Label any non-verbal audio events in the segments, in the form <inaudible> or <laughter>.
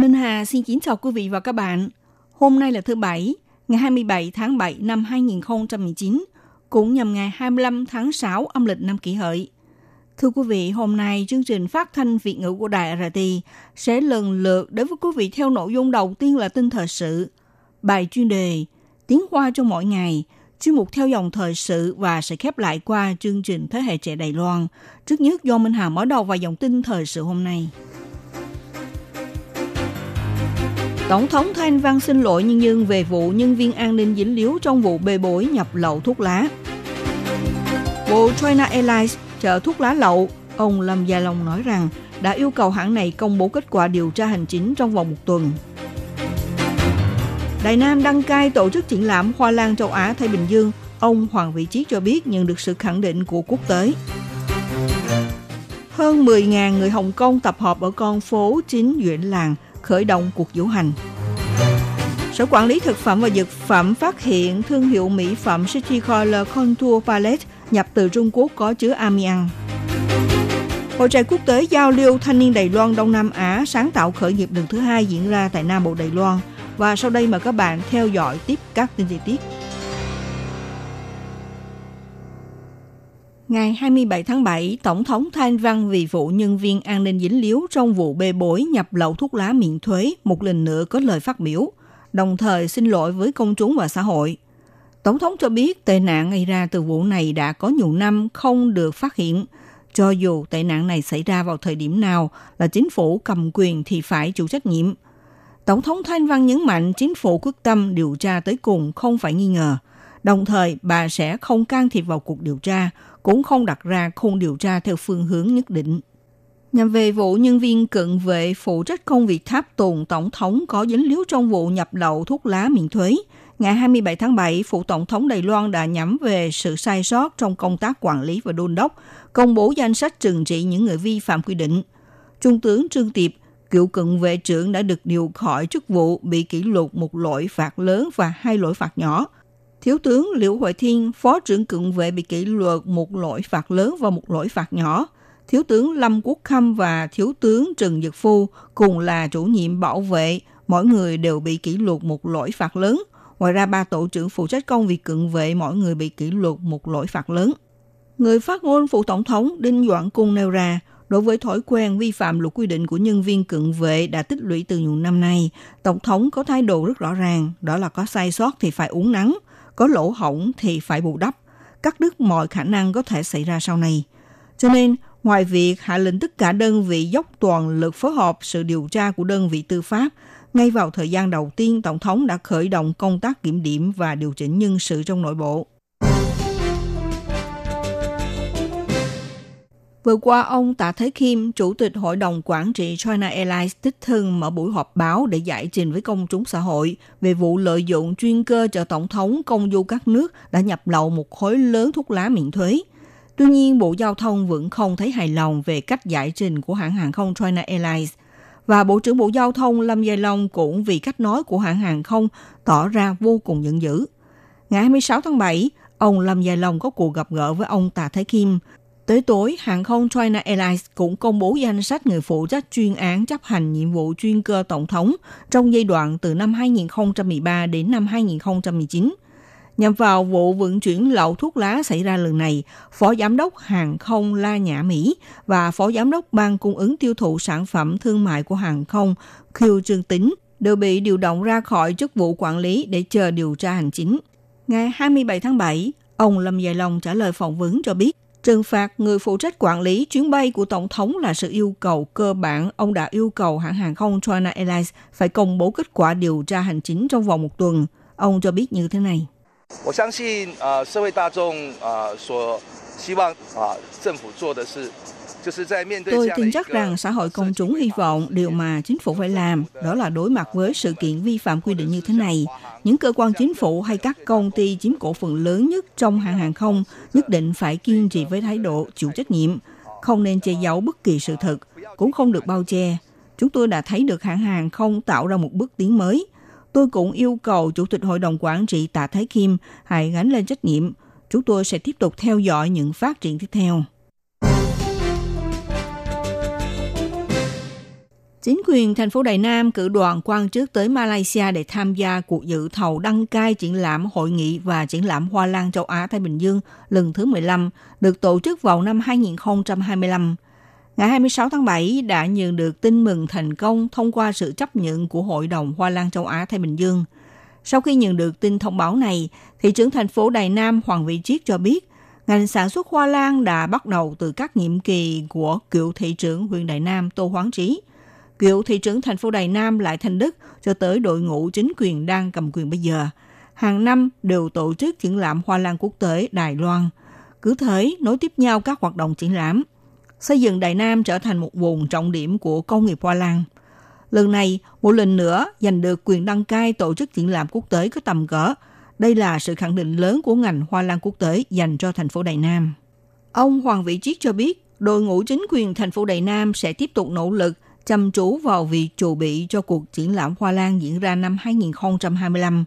Minh Hà xin kính chào quý vị và các bạn. Hôm nay là thứ Bảy, ngày 27 tháng 7 năm 2019, cũng nhằm ngày 25 tháng 6 âm lịch năm kỷ hợi. Thưa quý vị, hôm nay chương trình phát thanh Việt ngữ của Đài RT sẽ lần lượt đến với quý vị theo nội dung đầu tiên là tin thời sự, bài chuyên đề, tiếng hoa cho mỗi ngày, chuyên mục theo dòng thời sự và sẽ khép lại qua chương trình Thế hệ trẻ Đài Loan. Trước nhất do Minh Hà mở đầu vào dòng tin thời sự hôm nay. Tổng thống Thanh Văn xin lỗi nhân dân về vụ nhân viên an ninh dính líu trong vụ bê bối nhập lậu thuốc lá. Bộ China Airlines chở thuốc lá lậu, ông Lâm Gia Long nói rằng đã yêu cầu hãng này công bố kết quả điều tra hành chính trong vòng một tuần. Đài Nam đăng cai tổ chức triển lãm Hoa lan châu Á Thái Bình Dương, ông Hoàng Vị Chiết cho biết nhận được sự khẳng định của quốc tế. Hơn 10.000 người Hồng Kông tập hợp ở con phố chính Duyện Làng khởi động cuộc diễu hành. Sở Quản lý Thực phẩm và Dược phẩm phát hiện thương hiệu mỹ phẩm City Color Contour Palette nhập từ Trung Quốc có chứa amiang. Hội trại quốc tế giao lưu thanh niên Đài Loan Đông Nam Á sáng tạo khởi nghiệp lần thứ hai diễn ra tại Nam Bộ Đài Loan. Và sau đây mời các bạn theo dõi tiếp các tin chi tiết. Ngày 27 tháng 7, Tổng thống Thanh Văn vì vụ nhân viên an ninh dính líu trong vụ bê bối nhập lậu thuốc lá miễn thuế một lần nữa có lời phát biểu, đồng thời xin lỗi với công chúng và xã hội. Tổng thống cho biết tệ nạn gây ra từ vụ này đã có nhiều năm không được phát hiện. Cho dù tệ nạn này xảy ra vào thời điểm nào là chính phủ cầm quyền thì phải chịu trách nhiệm. Tổng thống Thanh Văn nhấn mạnh chính phủ quyết tâm điều tra tới cùng không phải nghi ngờ. Đồng thời, bà sẽ không can thiệp vào cuộc điều tra, cũng không đặt ra khung điều tra theo phương hướng nhất định. Nhằm về vụ nhân viên cận vệ phụ trách công việc tháp tùng tổng thống có dính líu trong vụ nhập lậu thuốc lá miễn thuế, ngày 27 tháng 7, phụ tổng thống Đài Loan đã nhắm về sự sai sót trong công tác quản lý và đôn đốc, công bố danh sách trừng trị những người vi phạm quy định. Trung tướng Trương Tiệp, cựu cận vệ trưởng đã được điều khỏi chức vụ bị kỷ luật một lỗi phạt lớn và hai lỗi phạt nhỏ – Thiếu tướng Liễu hoài Thiên, Phó trưởng cận vệ bị kỷ luật một lỗi phạt lớn và một lỗi phạt nhỏ. Thiếu tướng Lâm Quốc Khâm và Thiếu tướng Trần Dật Phu cùng là chủ nhiệm bảo vệ, mỗi người đều bị kỷ luật một lỗi phạt lớn. Ngoài ra, ba tổ trưởng phụ trách công việc cận vệ mỗi người bị kỷ luật một lỗi phạt lớn. Người phát ngôn phụ tổng thống Đinh Doãn Cung nêu ra, đối với thói quen vi phạm luật quy định của nhân viên cận vệ đã tích lũy từ nhiều năm nay, Tổng thống có thái độ rất rõ ràng, đó là có sai sót thì phải uống nắng, có lỗ hổng thì phải bù đắp, cắt đứt mọi khả năng có thể xảy ra sau này. Cho nên, ngoài việc hạ lệnh tất cả đơn vị dốc toàn lực phối hợp sự điều tra của đơn vị tư pháp, ngay vào thời gian đầu tiên, Tổng thống đã khởi động công tác kiểm điểm và điều chỉnh nhân sự trong nội bộ. Vừa qua, ông Tạ Thế Kim, Chủ tịch Hội đồng Quản trị China Airlines đích thân mở buổi họp báo để giải trình với công chúng xã hội về vụ lợi dụng chuyên cơ cho tổng thống công du các nước đã nhập lậu một khối lớn thuốc lá miễn thuế. Tuy nhiên, Bộ Giao thông vẫn không thấy hài lòng về cách giải trình của hãng hàng không China Airlines. Và Bộ trưởng Bộ Giao thông Lâm Giai Long cũng vì cách nói của hãng hàng không tỏ ra vô cùng giận dữ. Ngày 26 tháng 7, ông Lâm Giai Long có cuộc gặp gỡ với ông Tạ Thái Kim, Tới tối, hàng không China Airlines cũng công bố danh sách người phụ trách chuyên án chấp hành nhiệm vụ chuyên cơ tổng thống trong giai đoạn từ năm 2013 đến năm 2019. Nhằm vào vụ vận chuyển lậu thuốc lá xảy ra lần này, Phó Giám đốc Hàng không La Nhã Mỹ và Phó Giám đốc Ban Cung ứng tiêu thụ sản phẩm thương mại của hàng không Khiêu Trương Tính đều bị điều động ra khỏi chức vụ quản lý để chờ điều tra hành chính. Ngày 27 tháng 7, ông Lâm Dài Long trả lời phỏng vấn cho biết Trừng phạt người phụ trách quản lý chuyến bay của Tổng thống là sự yêu cầu cơ bản. Ông đã yêu cầu hãng hàng không China Airlines phải công bố kết quả điều tra hành chính trong vòng một tuần. Ông cho biết như thế này. 我 Tôi tin chắc rằng xã hội công chúng hy vọng điều mà chính phủ phải làm đó là đối mặt với sự kiện vi phạm quy định như thế này. Những cơ quan chính phủ hay các công ty chiếm cổ phần lớn nhất trong hàng hàng không nhất định phải kiên trì với thái độ chịu trách nhiệm, không nên che giấu bất kỳ sự thật, cũng không được bao che. Chúng tôi đã thấy được hãng hàng không tạo ra một bước tiến mới. Tôi cũng yêu cầu Chủ tịch Hội đồng Quản trị Tạ Thái Kim hãy gánh lên trách nhiệm. Chúng tôi sẽ tiếp tục theo dõi những phát triển tiếp theo. Chính quyền thành phố Đài Nam cử đoàn quan chức tới Malaysia để tham gia cuộc dự thầu đăng cai triển lãm hội nghị và triển lãm Hoa Lan châu Á Thái Bình Dương lần thứ 15 được tổ chức vào năm 2025. Ngày 26 tháng 7 đã nhận được tin mừng thành công thông qua sự chấp nhận của Hội đồng Hoa Lan châu Á Thái Bình Dương. Sau khi nhận được tin thông báo này, thị trưởng thành phố Đài Nam Hoàng Vị Triết cho biết ngành sản xuất hoa lan đã bắt đầu từ các nhiệm kỳ của cựu thị trưởng huyện Đài Nam Tô Hoáng Trí – cựu thị trưởng thành phố Đài Nam lại thành Đức cho tới đội ngũ chính quyền đang cầm quyền bây giờ. Hàng năm đều tổ chức triển lãm hoa lan quốc tế Đài Loan. Cứ thế nối tiếp nhau các hoạt động triển lãm. Xây dựng Đài Nam trở thành một vùng trọng điểm của công nghiệp hoa lan. Lần này, một lần nữa giành được quyền đăng cai tổ chức triển lãm quốc tế có tầm cỡ. Đây là sự khẳng định lớn của ngành hoa lan quốc tế dành cho thành phố Đài Nam. Ông Hoàng Vĩ Chiết cho biết, đội ngũ chính quyền thành phố Đài Nam sẽ tiếp tục nỗ lực chăm chú vào việc chuẩn bị cho cuộc triển lãm hoa lan diễn ra năm 2025.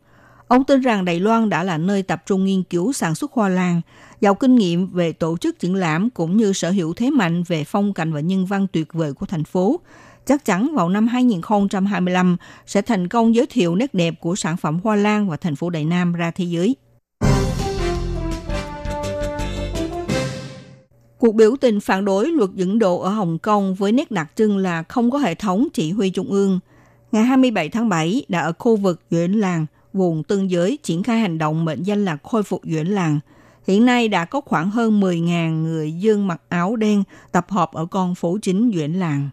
Ông tin rằng Đài Loan đã là nơi tập trung nghiên cứu sản xuất hoa lan, giàu kinh nghiệm về tổ chức triển lãm cũng như sở hữu thế mạnh về phong cảnh và nhân văn tuyệt vời của thành phố. Chắc chắn vào năm 2025 sẽ thành công giới thiệu nét đẹp của sản phẩm hoa lan và thành phố Đài Nam ra thế giới. Cuộc biểu tình phản đối luật dẫn độ ở Hồng Kông với nét đặc trưng là không có hệ thống chỉ huy trung ương. Ngày 27 tháng 7 đã ở khu vực Duyễn Làng, vùng tương giới triển khai hành động mệnh danh là khôi phục Duyễn Làng. Hiện nay đã có khoảng hơn 10.000 người dân mặc áo đen tập hợp ở con phố chính Duyễn Làng.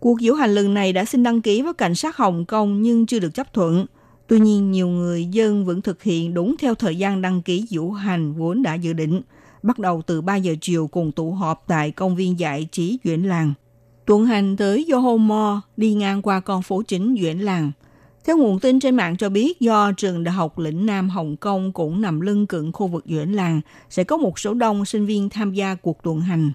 Cuộc diễu hành lần này đã xin đăng ký với cảnh sát Hồng Kông nhưng chưa được chấp thuận. Tuy nhiên, nhiều người dân vẫn thực hiện đúng theo thời gian đăng ký diễu hành vốn đã dự định – bắt đầu từ 3 giờ chiều cùng tụ họp tại công viên giải trí Duyển Làng. Tuần hành tới Yoho đi ngang qua con phố chính Duyển Làng. Theo nguồn tin trên mạng cho biết do trường Đại học lĩnh Nam Hồng Kông cũng nằm lưng cận khu vực Duyển Làng, sẽ có một số đông sinh viên tham gia cuộc tuần hành.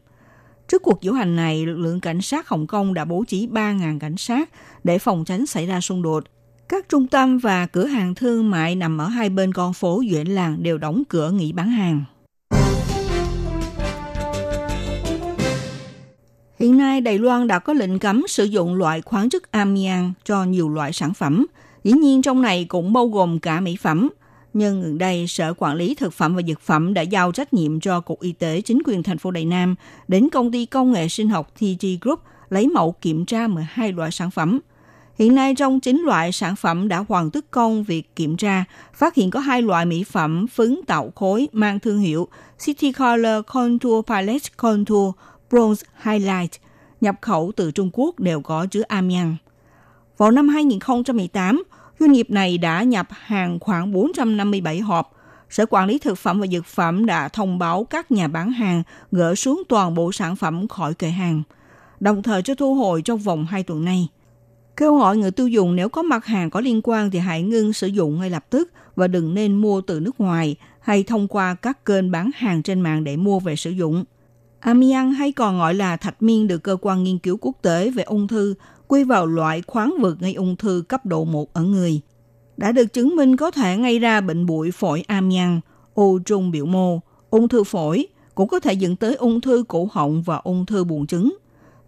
Trước cuộc diễu hành này, lực lượng cảnh sát Hồng Kông đã bố trí 3.000 cảnh sát để phòng tránh xảy ra xung đột. Các trung tâm và cửa hàng thương mại nằm ở hai bên con phố Duyển Làng đều đóng cửa nghỉ bán hàng. Hiện nay, Đài Loan đã có lệnh cấm sử dụng loại khoáng chất amian cho nhiều loại sản phẩm. Dĩ nhiên trong này cũng bao gồm cả mỹ phẩm. Nhưng gần đây, Sở Quản lý Thực phẩm và Dược phẩm đã giao trách nhiệm cho Cục Y tế chính quyền thành phố Đài Nam đến công ty công nghệ sinh học TG Group lấy mẫu kiểm tra 12 loại sản phẩm. Hiện nay trong 9 loại sản phẩm đã hoàn tất công việc kiểm tra, phát hiện có hai loại mỹ phẩm phấn tạo khối mang thương hiệu City Color Contour Palette Contour Bronze Highlight nhập khẩu từ Trung Quốc đều có chứa amiang. Vào năm 2018, doanh nghiệp này đã nhập hàng khoảng 457 hộp. Sở Quản lý Thực phẩm và Dược phẩm đã thông báo các nhà bán hàng gỡ xuống toàn bộ sản phẩm khỏi kệ hàng, đồng thời cho thu hồi trong vòng 2 tuần nay. Kêu gọi người tiêu dùng nếu có mặt hàng có liên quan thì hãy ngưng sử dụng ngay lập tức và đừng nên mua từ nước ngoài hay thông qua các kênh bán hàng trên mạng để mua về sử dụng. Amiang hay còn gọi là thạch miên được cơ quan nghiên cứu quốc tế về ung thư quy vào loại khoáng vật gây ung thư cấp độ 1 ở người. Đã được chứng minh có thể gây ra bệnh bụi phổi amiang, u trung biểu mô, ung thư phổi, cũng có thể dẫn tới ung thư cổ họng và ung thư buồng trứng.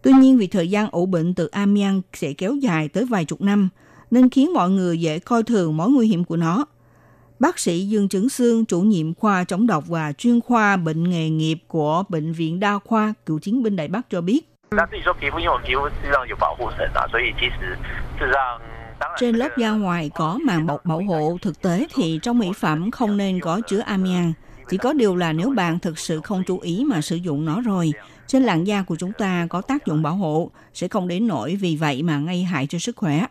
Tuy nhiên vì thời gian ủ bệnh từ amiang sẽ kéo dài tới vài chục năm, nên khiến mọi người dễ coi thường mối nguy hiểm của nó – Bác sĩ Dương Trứng Sương, chủ nhiệm khoa chống độc và chuyên khoa bệnh nghề nghiệp của Bệnh viện Đa khoa Cựu chiến binh Đại Bắc cho biết. Trên lớp da ngoài có màng bọc bảo hộ, thực tế thì trong mỹ phẩm không nên có chứa amiang. Chỉ có điều là nếu bạn thực sự không chú ý mà sử dụng nó rồi, trên làn da của chúng ta có tác dụng bảo hộ, sẽ không đến nổi vì vậy mà gây hại cho sức khỏe.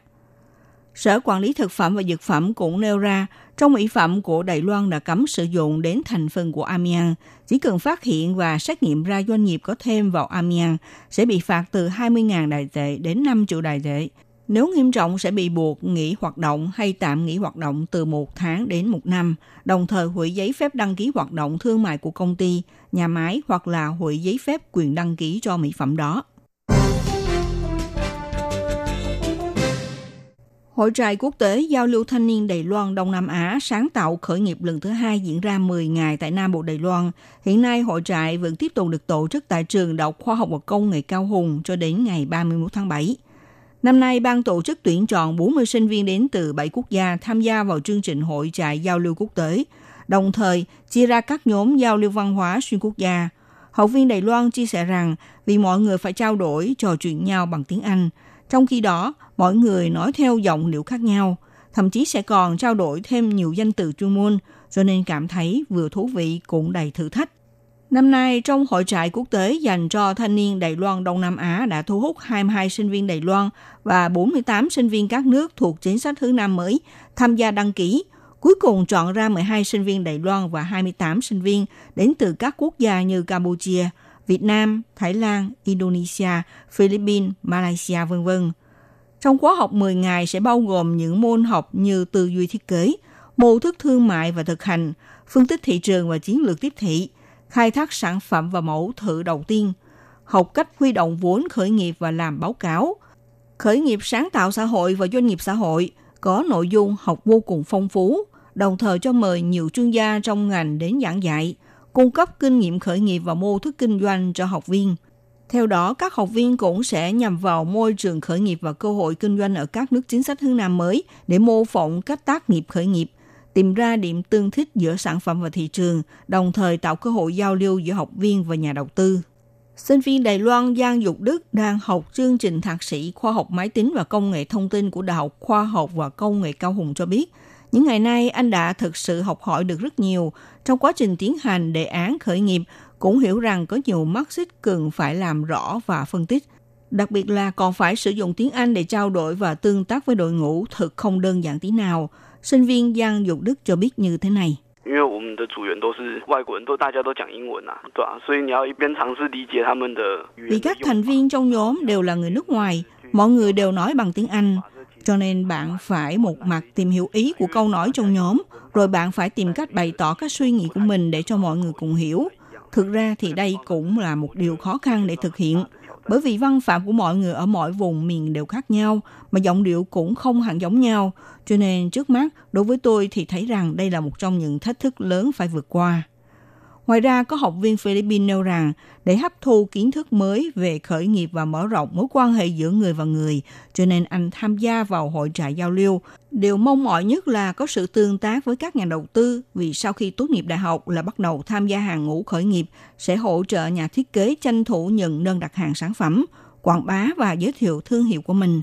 Sở Quản lý Thực phẩm và Dược phẩm cũng nêu ra, trong mỹ phẩm của Đài Loan đã cấm sử dụng đến thành phần của amiang. Chỉ cần phát hiện và xét nghiệm ra doanh nghiệp có thêm vào amiang sẽ bị phạt từ 20.000 đài tệ đến 5 triệu đài tệ. Nếu nghiêm trọng sẽ bị buộc nghỉ hoạt động hay tạm nghỉ hoạt động từ một tháng đến một năm, đồng thời hủy giấy phép đăng ký hoạt động thương mại của công ty, nhà máy hoặc là hủy giấy phép quyền đăng ký cho mỹ phẩm đó. Hội trại quốc tế giao lưu thanh niên Đài Loan Đông Nam Á sáng tạo khởi nghiệp lần thứ hai diễn ra 10 ngày tại Nam Bộ Đài Loan. Hiện nay, hội trại vẫn tiếp tục được tổ chức tại trường Đại học Khoa học và Công nghệ Cao Hùng cho đến ngày 31 tháng 7. Năm nay, ban tổ chức tuyển chọn 40 sinh viên đến từ 7 quốc gia tham gia vào chương trình hội trại giao lưu quốc tế, đồng thời chia ra các nhóm giao lưu văn hóa xuyên quốc gia. Học viên Đài Loan chia sẻ rằng vì mọi người phải trao đổi, trò chuyện nhau bằng tiếng Anh, trong khi đó mỗi người nói theo giọng điệu khác nhau, thậm chí sẽ còn trao đổi thêm nhiều danh từ chuyên môn, cho nên cảm thấy vừa thú vị cũng đầy thử thách. Năm nay, trong hội trại quốc tế dành cho thanh niên Đài Loan Đông Nam Á đã thu hút 22 sinh viên Đài Loan và 48 sinh viên các nước thuộc chính sách thứ năm mới tham gia đăng ký. Cuối cùng chọn ra 12 sinh viên Đài Loan và 28 sinh viên đến từ các quốc gia như Campuchia, Việt Nam, Thái Lan, Indonesia, Philippines, Malaysia, v.v. Trong khóa học 10 ngày sẽ bao gồm những môn học như tư duy thiết kế, mô thức thương mại và thực hành, phân tích thị trường và chiến lược tiếp thị, khai thác sản phẩm và mẫu thử đầu tiên, học cách huy động vốn khởi nghiệp và làm báo cáo, khởi nghiệp sáng tạo xã hội và doanh nghiệp xã hội, có nội dung học vô cùng phong phú, đồng thời cho mời nhiều chuyên gia trong ngành đến giảng dạy, cung cấp kinh nghiệm khởi nghiệp và mô thức kinh doanh cho học viên. Theo đó, các học viên cũng sẽ nhằm vào môi trường khởi nghiệp và cơ hội kinh doanh ở các nước chính sách hướng Nam mới để mô phỏng cách tác nghiệp khởi nghiệp, tìm ra điểm tương thích giữa sản phẩm và thị trường, đồng thời tạo cơ hội giao lưu giữa học viên và nhà đầu tư. Sinh viên Đài Loan Giang Dục Đức đang học chương trình thạc sĩ khoa học máy tính và công nghệ thông tin của Đại học Khoa học và Công nghệ Cao Hùng cho biết, những ngày nay anh đã thực sự học hỏi được rất nhiều trong quá trình tiến hành đề án khởi nghiệp, cũng hiểu rằng có nhiều mắt xích cần phải làm rõ và phân tích. Đặc biệt là còn phải sử dụng tiếng Anh để trao đổi và tương tác với đội ngũ thật không đơn giản tí nào. Sinh viên Giang Dục Đức cho biết như thế này. 因为我们的组员都是外国人，都大家都讲英文啊，对啊，所以你要一边尝试理解他们的语 Vì 言的 các 用 thành 法 viên trong nhóm đều là người nước ngoài, mọi người đều nói bằng tiếng Anh, cho nên bạn phải một mặt tìm hiểu ý của câu nói trong nhóm, rồi bạn phải tìm cách bày tỏ các suy nghĩ của mình để cho mọi người cùng hiểu. Thực ra thì đây cũng là một điều khó khăn để thực hiện, bởi vì văn phạm của mọi người ở mọi vùng miền đều khác nhau, mà giọng điệu cũng không hẳn giống nhau. Cho nên trước mắt, đối với tôi thì thấy rằng đây là một trong những thách thức lớn phải vượt qua. Ngoài ra, có học viên Philippines nêu rằng để hấp thu kiến thức mới về khởi nghiệp và mở rộng mối quan hệ giữa người và người, cho nên anh tham gia vào hội trại giao lưu. Điều mong mỏi nhất là có sự tương tác với các nhà đầu tư vì sau khi tốt nghiệp đại học là bắt đầu tham gia hàng ngũ khởi nghiệp sẽ hỗ trợ nhà thiết kế tranh thủ nhận đơn đặt hàng sản phẩm, quảng bá và giới thiệu thương hiệu của mình.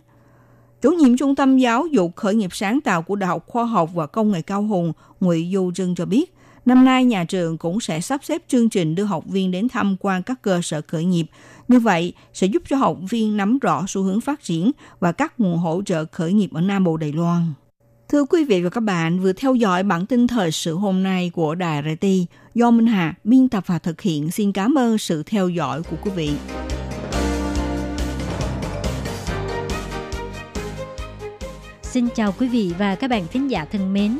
Chủ nhiệm Trung tâm Giáo dục Khởi nghiệp sáng tạo của Đại học Khoa học và Công nghệ Cao Hùng, Ngụy Du Dương cho biết, năm nay nhà trường cũng sẽ sắp xếp chương trình đưa học viên đến tham quan các cơ sở khởi nghiệp. Như vậy sẽ giúp cho học viên nắm rõ xu hướng phát triển và các nguồn hỗ trợ khởi nghiệp ở Nam Bộ Đài Loan. Thưa quý vị và các bạn, vừa theo dõi bản tin thời sự hôm nay của Đài RT do Minh Hà biên tập và thực hiện. Xin cảm ơn sự theo dõi của quý vị. Xin chào quý vị và các bạn thính giả thân mến.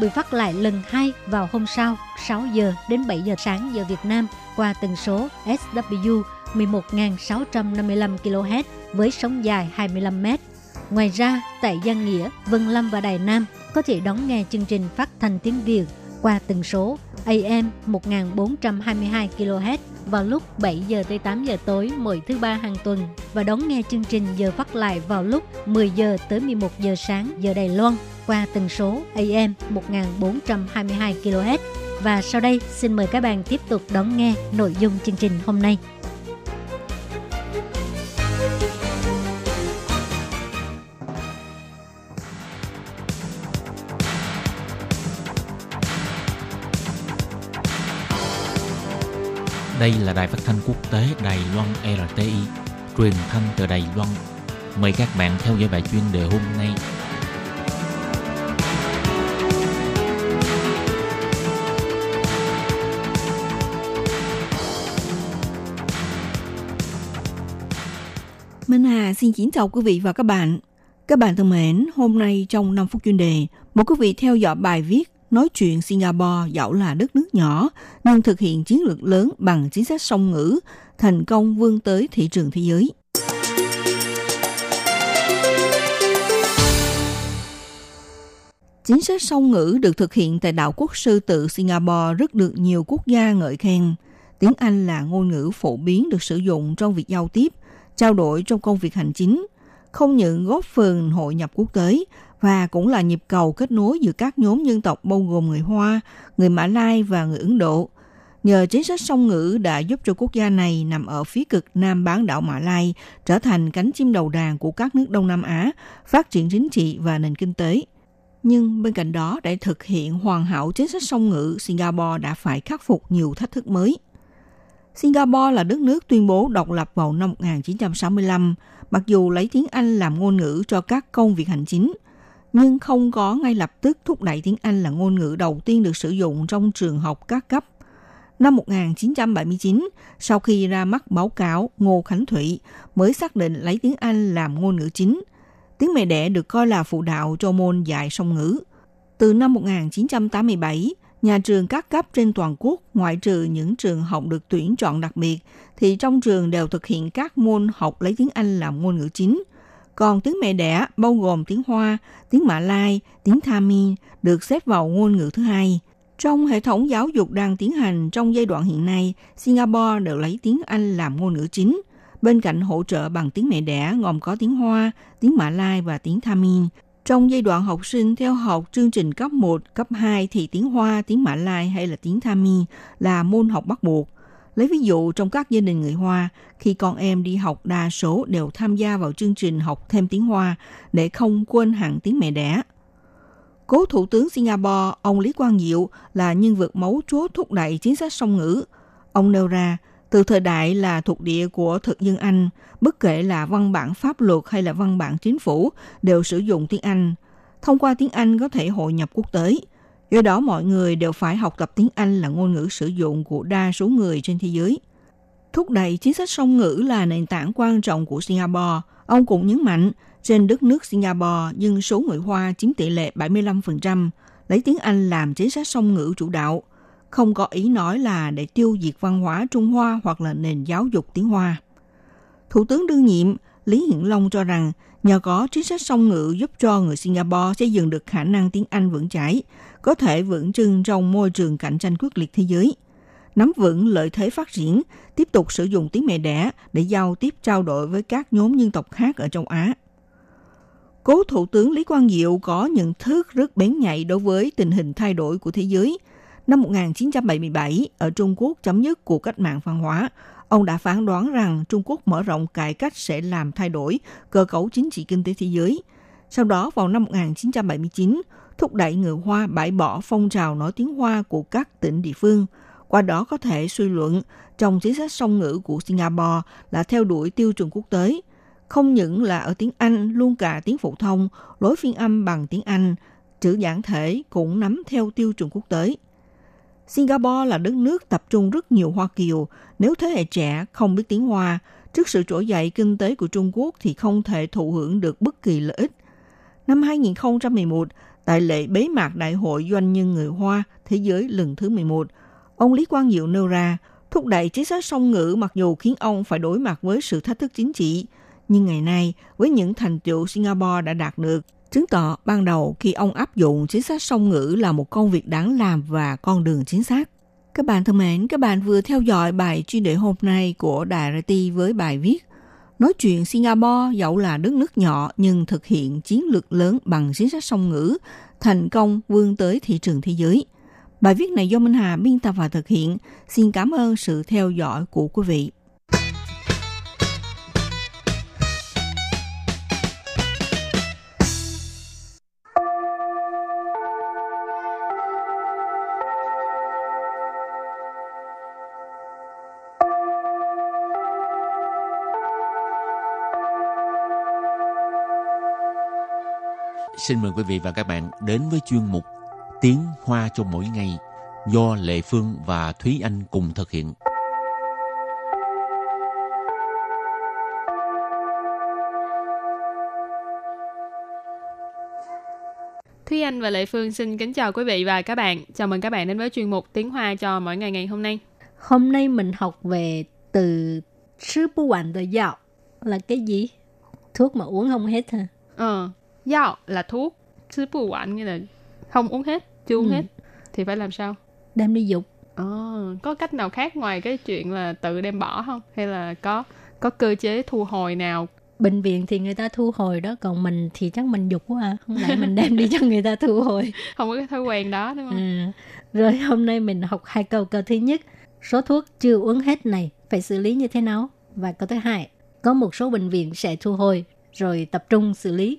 bị phát lại lần hai vào hôm sau 6 giờ đến 7 giờ sáng giờ Việt Nam qua tần số SW 11.655 kHz với sóng dài 25 m. Ngoài ra, tại Giang Nghĩa, Vân Lâm và Đài Nam có thể đón nghe chương trình phát thanh tiếng Việt qua tần số AM 1422 kHz vào lúc 7 giờ tới 8 giờ tối mỗi thứ ba hàng tuần và đón nghe chương trình giờ phát lại vào lúc 10 giờ tới 11 giờ sáng giờ Đài Loan qua tần số AM 1422 kHz. Và sau đây xin mời các bạn tiếp tục đón nghe nội dung chương trình hôm nay. Đây là đài phát thanh quốc tế Đài Loan RTI, truyền thanh từ Đài Loan. Mời các bạn theo dõi bài chuyên đề hôm nay. Xin kính chào quý vị và các bạn. Các bạn thân mến, hôm nay trong 5 phút chuyên đề, mời quý vị theo dõi bài viết nói chuyện Singapore dẫu là đất nước nhỏ nhưng thực hiện chiến lược lớn bằng chính sách song ngữ, thành công vươn tới thị trường thế giới. Chính sách song ngữ được thực hiện tại đảo quốc sư tự Singapore rất được nhiều quốc gia ngợi khen. Tiếng Anh là ngôn ngữ phổ biến được sử dụng trong việc giao tiếp, trao đổi trong công việc hành chính, không những góp phần hội nhập quốc tế và cũng là nhịp cầu kết nối giữa các nhóm dân tộc bao gồm người Hoa, người Mã Lai và người Ấn Độ. Nhờ chính sách song ngữ đã giúp cho quốc gia này nằm ở phía cực nam bán đảo Mã Lai trở thành cánh chim đầu đàn của các nước Đông Nam Á, phát triển chính trị và nền kinh tế. Nhưng bên cạnh đó, để thực hiện hoàn hảo chính sách song ngữ, Singapore đã phải khắc phục nhiều thách thức mới. Singapore là đất nước tuyên bố độc lập vào năm 1965, mặc dù lấy tiếng Anh làm ngôn ngữ cho các công việc hành chính, nhưng không có ngay lập tức thúc đẩy tiếng Anh là ngôn ngữ đầu tiên được sử dụng trong trường học các cấp. Năm 1979, sau khi ra mắt báo cáo Ngô Khánh Thụy mới xác định lấy tiếng Anh làm ngôn ngữ chính. Tiếng mẹ đẻ được coi là phụ đạo cho môn dạy song ngữ. Từ năm 1987, nhà trường các cấp trên toàn quốc ngoại trừ những trường học được tuyển chọn đặc biệt thì trong trường đều thực hiện các môn học lấy tiếng Anh làm ngôn ngữ chính – còn tiếng mẹ đẻ bao gồm tiếng Hoa, tiếng Mã Lai, tiếng Tamil được xếp vào ngôn ngữ thứ hai. Trong hệ thống giáo dục đang tiến hành trong giai đoạn hiện nay, Singapore đều lấy tiếng Anh làm ngôn ngữ chính. Bên cạnh hỗ trợ bằng tiếng mẹ đẻ gồm có tiếng Hoa, tiếng Mã Lai và tiếng Tamil. Trong giai đoạn học sinh theo học chương trình cấp 1, cấp 2 thì tiếng Hoa, tiếng Mã Lai hay là tiếng Tamil là môn học bắt buộc. Lấy ví dụ trong các gia đình người Hoa, khi con em đi học đa số đều tham gia vào chương trình học thêm tiếng Hoa để không quên hẳn tiếng mẹ đẻ. Cố Thủ tướng Singapore, ông Lý Quang Diệu là nhân vật mấu chốt thúc đẩy chính sách song ngữ. Ông nêu ra, từ thời đại là thuộc địa của thực dân Anh, bất kể là văn bản pháp luật hay là văn bản chính phủ đều sử dụng tiếng Anh. Thông qua tiếng Anh có thể hội nhập quốc tế – Do đó mọi người đều phải học tập tiếng Anh là ngôn ngữ sử dụng của đa số người trên thế giới. Thúc đẩy chính sách song ngữ là nền tảng quan trọng của Singapore. Ông cũng nhấn mạnh, trên đất nước Singapore, dân số người Hoa chiếm tỷ lệ 75%, lấy tiếng Anh làm chính sách song ngữ chủ đạo. Không có ý nói là để tiêu diệt văn hóa Trung Hoa hoặc là nền giáo dục tiếng Hoa. Thủ tướng đương nhiệm Lý Hiển Long cho rằng nhờ có chính sách song ngữ giúp cho người Singapore xây dựng được khả năng tiếng Anh vững chãi, có thể vững chân trong môi trường cạnh tranh quyết liệt thế giới. Nắm vững lợi thế phát triển, tiếp tục sử dụng tiếng mẹ đẻ để giao tiếp trao đổi với các nhóm dân tộc khác ở châu Á. Cố Thủ tướng Lý Quang Diệu có nhận thức rất bén nhạy đối với tình hình thay đổi của thế giới. Năm 1977, ở Trung Quốc chấm dứt cuộc cách mạng văn hóa, ông đã phán đoán rằng Trung Quốc mở rộng cải cách sẽ làm thay đổi cơ cấu chính trị kinh tế thế giới. Sau đó vào năm 1979, thúc đẩy người Hoa bãi bỏ phong trào nói tiếng Hoa của các tỉnh địa phương. Qua đó có thể suy luận trong chính sách song ngữ của Singapore là theo đuổi tiêu chuẩn quốc tế. Không những là ở tiếng Anh, luôn cả tiếng phổ thông, lối phiên âm bằng tiếng Anh, chữ giản thể cũng nắm theo tiêu chuẩn quốc tế. Singapore là đất nước tập trung rất nhiều Hoa Kiều. Nếu thế hệ trẻ không biết tiếng Hoa, trước sự trỗi dậy kinh tế của Trung Quốc thì không thể thụ hưởng được bất kỳ lợi ích. Năm 2011, tại lễ bế mạc Đại hội Doanh nhân người Hoa Thế giới lần thứ 11, ông Lý Quang Diệu nêu ra, thúc đẩy chính sách song ngữ mặc dù khiến ông phải đối mặt với sự thách thức chính trị, nhưng ngày nay, với những thành tựu Singapore đã đạt được, chứng tỏ ban đầu khi ông áp dụng chính sách song ngữ là một công việc đáng làm và con đường chính xác. Các bạn thân mến, các bạn vừa theo dõi bài chuyên đề hôm nay của Đài RT với bài viết Nói chuyện Singapore dẫu là đất nước nhỏ nhưng thực hiện chiến lược lớn bằng chính sách song ngữ, thành công vươn tới thị trường thế giới. Bài viết này do Minh Hà biên tập và thực hiện. Xin cảm ơn sự theo dõi của quý vị. Xin mời quý vị và các bạn đến với chuyên mục Tiếng Hoa cho mỗi ngày do Lệ Phương và Thúy Anh cùng thực hiện. Thúy Anh và Lệ Phương xin kính chào quý vị và các bạn. Chào mừng các bạn đến với chuyên mục Tiếng Hoa cho mỗi ngày ngày hôm nay. Hôm nay mình học về từ sư bù quản de dạo là cái gì? Thuốc mà uống không hết hả? Ờ, Yao là thuốc, chứ bù quản nghĩa là không uống hết, chưa uống Ừ. hết. Thì phải làm sao? Đem đi dục. Ờ, có cách nào khác ngoài cái chuyện là tự đem bỏ không? Hay là có có cơ chế thu hồi nào? Bệnh viện thì người ta thu hồi đó, còn mình thì chắc mình dục quá à. Không lẽ mình đem đi cho người ta thu hồi. <laughs> Không có cái thói quen đó đúng không? À, rồi hôm nay mình học hai câu. Câu thứ nhất, số thuốc chưa uống hết này phải xử lý như thế nào? Và câu thứ hai, có một số bệnh viện sẽ thu hồi rồi tập trung xử lý.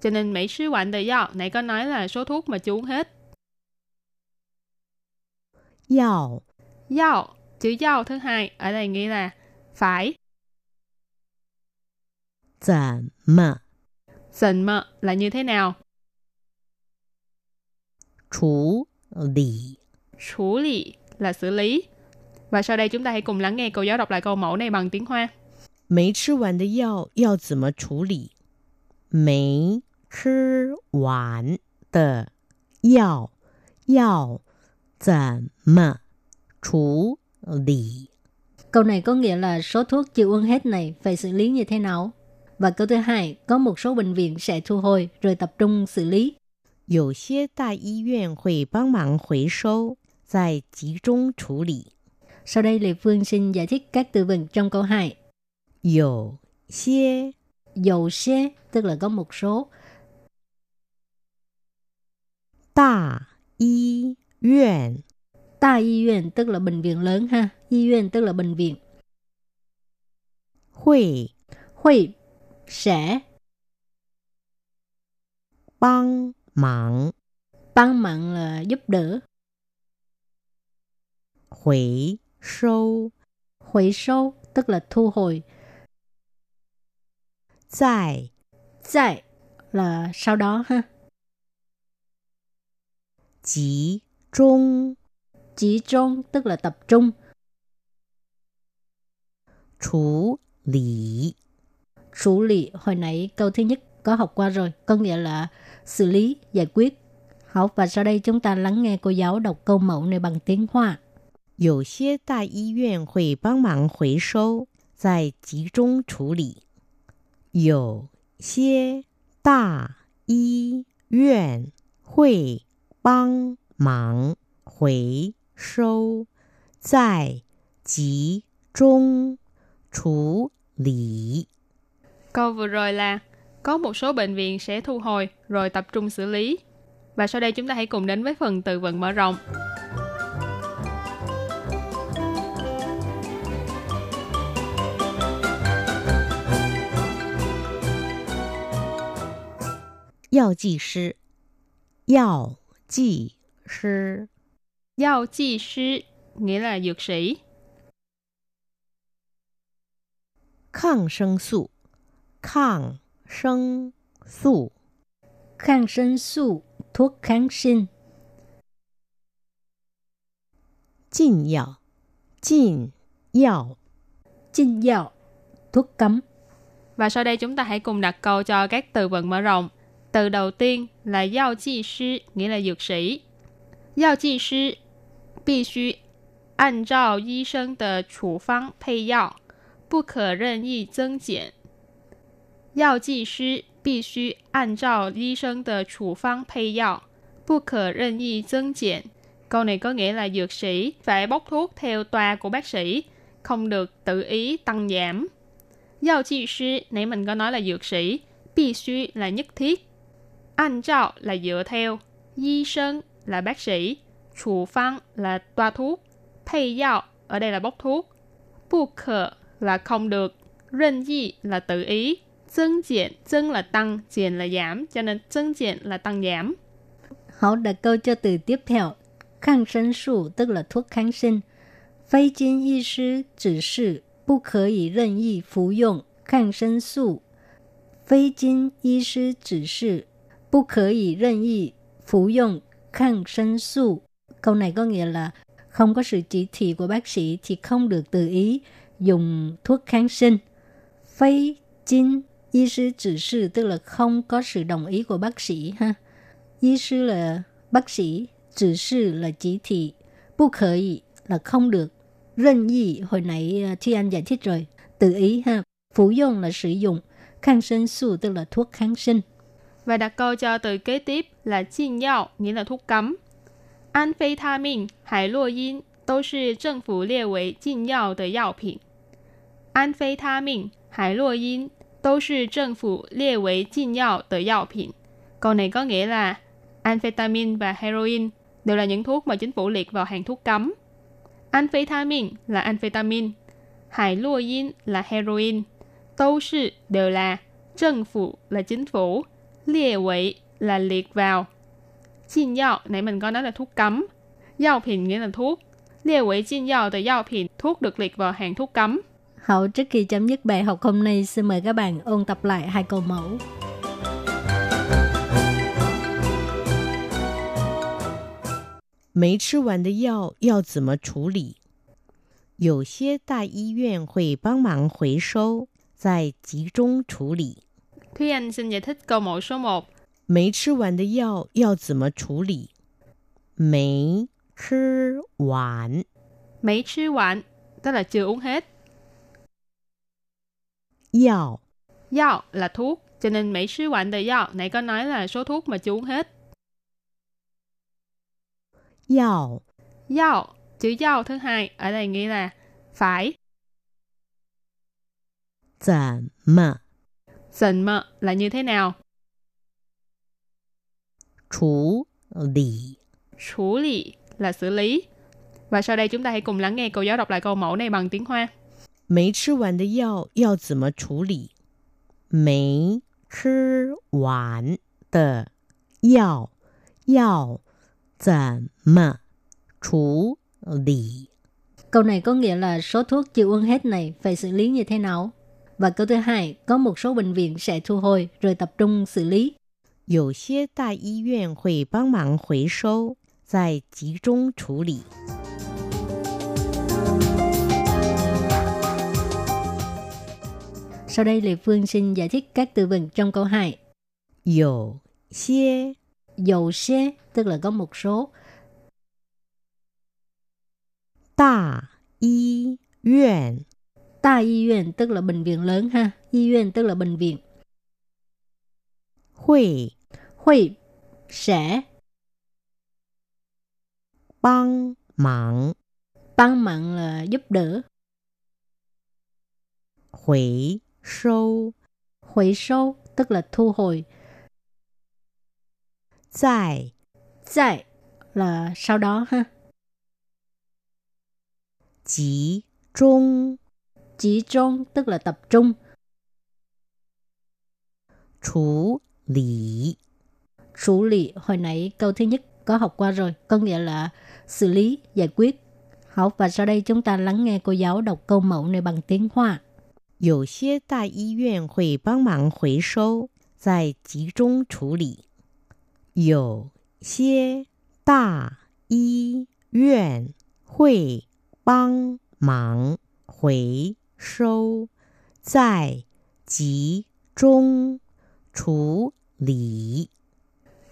cho nên mấy chứ quản đời yao nãy có nói là số thuốc mà chưa uống hết. 药 Yao, chữ yao thứ hai ở đây nghĩa là phải. 怎么 Sình mờ là như thế nào? 处理？ 处lý là xử lý. Và sau đây chúng ta hãy cùng lắng nghe cô giáo đọc lại câu mẫu này bằng tiếng Hoa. 没吃完的药要怎么处理？没 吃完的药要怎么处理？ Câu này có nghĩa là số thuốc chưa uống hết này phải xử lý như thế nào? Và câu thứ hai, có một số bệnh viện sẽ thu hồi rồi tập trung xử lý. 有些大医院会帮忙回收，再集中处理。 Sau đây Lê Phương xin giải thích các từ vựng trong câu 2. 有些 Dầu xe tức là có một số. Đà y viện. Đà y viện tức là bệnh viện lớn ha. Y viện tức là bệnh viện. Huy, huy, sẽ. Băng mạng. Băng mạng là giúp đỡ. Hồi sâu. Hồi sâu tức là thu hồi. Tại. Tại là sau đó ha. 集中 Chỉ trung tức là tập trung. 处理。 Xử lý hồi nãy câu thứ nhất có học qua rồi. Có nghĩa là xử lý, giải quyết. Học và sau đây chúng ta lắng nghe cô giáo đọc câu mẫu này bằng tiếng Hoa. 有些大医院会帮忙回收，再集中处理。有些大医院会 帮忙回收，再集中处理。 Câu vừa rồi là có một số bệnh viện sẽ thu hồi rồi tập trung xử lý. Và sau đây chúng ta hãy cùng đến với phần từ vựng mở rộng. 药剂师，药 剂师， Giao chi sư nghĩa là dược sĩ. 抗生素，抗生素， Kháng sinh素, thuốc kháng sinh. 禁药，禁 药 Chinh dạo, thuốc cấm. Và sau đây chúng ta hãy cùng đặt câu cho các từ vựng mở rộng. Từ đầu tiên là giao chi sư, nghĩa là dược sĩ. Giao chi sư 必须按照医生的处方配药，不可任意增减。药剂师必须按照医生的处方配药，不可任意增减。Câu này có nghĩa là dược sĩ phải bốc thuốc theo toa của bác sĩ, không được tự ý tăng giảm. Giao chi sư, nãy mình có nói là dược sĩ,必须là nhất thiết, 按照là dựa theo, y sinh là bác sĩ, chủ phương là toa thuốc, pay yao ở đây là bốc thuốc, bu khờ là không được,任意là tự ý,增减,增là tăng,减là giảm, cho nên增减là tăng giảm. Họ đặt câu cho từ tiếp theo. Kháng sinh素 tức là thuốc kháng sinh. Phế kinh y sư chỉ sự 不可以任意服用抗生素。非经医师指示， 不可以任意服用抗生素。Câu này có nghĩa là không có sự chỉ thị của bác sĩ thì không được tự ý dùng thuốc kháng sinh. Phế kinh y sư chỉ sự tức là không có sự đồng ý của bác sĩ ha. Y sư là bác sĩ, chỉ sự là chỉ thị, bu khởi là không được.任意hồi nãy à, Thi Anh giải thích rồi, tự ý ha. Phục dụng là sử dụng, kháng sinh素tức là thuốc kháng sinh. Và đặt câu cho từ kế tiếp là禁药, nghĩa là thuốc cấm. Amphetamine, hải洛因都是政府列为禁药的药品。Amphetamine, hải洛因都是政府列为禁药的药品。Câu này có nghĩa là amphetamine và heroin đều là những thuốc mà chính phủ liệt vào hàng thuốc cấm. Amphetamine là amphetamine, hải lua yin là heroin, đâu sư đều là,政phủ là chính phủ, liệt quỷ là liệt vào. Jin yao, nãy mình có nói là thuốc cấm. Yao品 nghĩa là thuốc. Liệt quỷ jin yao từ yao品, thuốc được liệt vào hàng thuốc cấm. Hậu trước khi chấm dứt bài học hôm nay, xin mời các bạn ôn tập lại hai câu mẫu. 没吃完的药要怎么处理？有些大医院会帮忙回收，再集中处理。 Thúy Anh xin giải thích câu mẫu số 1. 没吃完的药要怎么处理？没吃完 Mấy chứ hoạn, tức là chưa uống hết. 药 Yao là thuốc, cho nên mấy chứ hoạn từ yao, nãy có nói là số thuốc mà chưa uống hết. 药 Yao, chữ yao thứ hai, ở đây nghĩa là phải. 怎么 Dần mờ là như thế nào? 处理？ 处lý là xử lý. Và sau đây chúng ta hãy cùng lắng nghe cô giáo đọc lại câu mẫu này bằng tiếng Hoa. 没吃完的药要怎么处理？没吃完的药要怎么处理？ Câu này có nghĩa là số thuốc chưa uống hết này phải xử lý như thế nào? Và câu thứ hai, có một số bệnh viện sẽ thu hồi rồi tập trung xử lý. 有些大医院会帮忙回收，再集中处理。 Sau đây Lê Phương xin giải thích các từ vựng trong câu 2. 有些 Dầu xe tức là có một số. 大医院 Đa tức là bệnh viện lớn ha. Y viện tức là bệnh viện. Hội. Hội. Sẽ. Băng mạng. Băng mạng là giúp đỡ. Hủy sâu. Hủy sâu tức là thu hồi. Tại. Tại là sau đó ha. Chỉ trung Chỉ trung tức là tập trung. 处理。 Xử lý hồi nãy câu thứ nhất có học qua rồi, có nghĩa là xử lý, giải quyết. Học và sau đây chúng ta lắng nghe cô giáo đọc câu mẫu này bằng tiếng Hoa. 有些大医院会帮忙回收，再集中处理。有些大医院会帮忙 回 收再集中处理。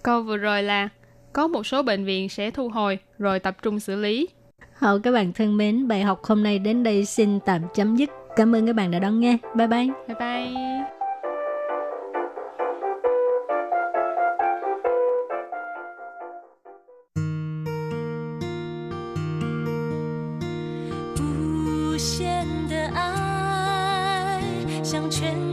Câu vừa rồi là có một số bệnh viện sẽ thu hồi rồi tập trung xử lý. Hậu các bạn thân mến, bài học hôm nay đến đây xin tạm chấm dứt. Cảm ơn các bạn đã đón nghe. Bye bye. Bye bye.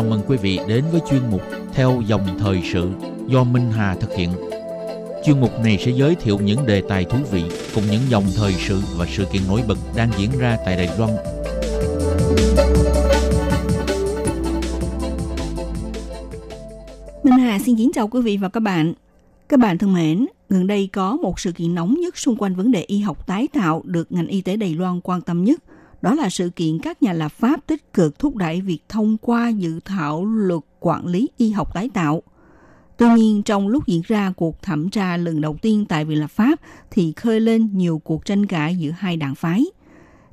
Chào mừng quý vị đến với chuyên mục Theo dòng thời sự do Minh Hà thực hiện. Chuyên mục này sẽ giới thiệu những đề tài thú vị cùng những dòng thời sự và sự kiện nổi bật đang diễn ra tại Đài Loan Minh Hà xin kính chào quý vị và các bạn. Các bạn thân mến, gần đây có một sự kiện nóng nhất xung quanh vấn đề y học tái tạo được ngành y tế Đài Loan quan tâm nhất. Đó là sự kiện các nhà lập pháp tích cực thúc đẩy việc thông qua dự thảo luật quản lý y học tái tạo. Tuy nhiên, trong lúc diễn ra cuộc thẩm tra lần đầu tiên tại Viện Lập pháp thì khơi lên nhiều cuộc tranh cãi giữa hai đảng phái.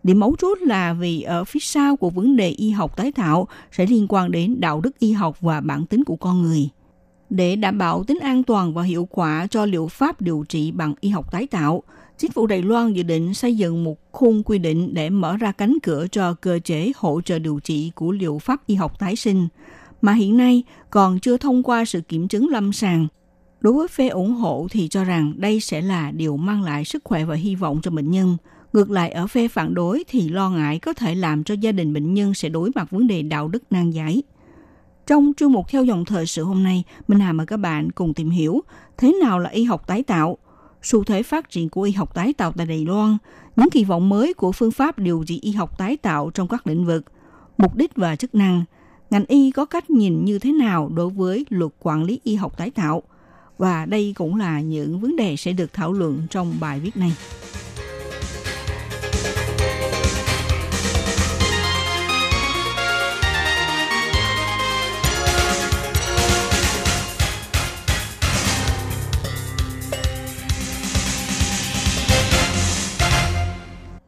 Điểm mấu chốt là vì ở phía sau của vấn đề y học tái tạo sẽ liên quan đến đạo đức y học và bản tính của con người. Để đảm bảo tính an toàn và hiệu quả cho liệu pháp điều trị bằng y học tái tạo, chính phủ Đài Loan dự định xây dựng một khung quy định để mở ra cánh cửa cho cơ chế hỗ trợ điều trị của liệu pháp y học tái sinh, mà hiện nay còn chưa thông qua sự kiểm chứng lâm sàng. Đối với phe ủng hộ thì cho rằng đây sẽ là điều mang lại sức khỏe và hy vọng cho bệnh nhân. Ngược lại ở phe phản đối thì lo ngại có thể làm cho gia đình bệnh nhân sẽ đối mặt vấn đề đạo đức nan giải. Trong chương mục theo dòng thời sự hôm nay, Minh Hà mời các bạn cùng tìm hiểu thế nào là y học tái tạo, xu thế phát triển của y học tái tạo tại Đài Loan, những kỳ vọng mới của phương pháp điều trị y học tái tạo trong các lĩnh vực, mục đích và chức năng, ngành y có cách nhìn như thế nào đối với luật quản lý y học tái tạo. Và đây cũng là những vấn đề sẽ được thảo luận trong bài viết này.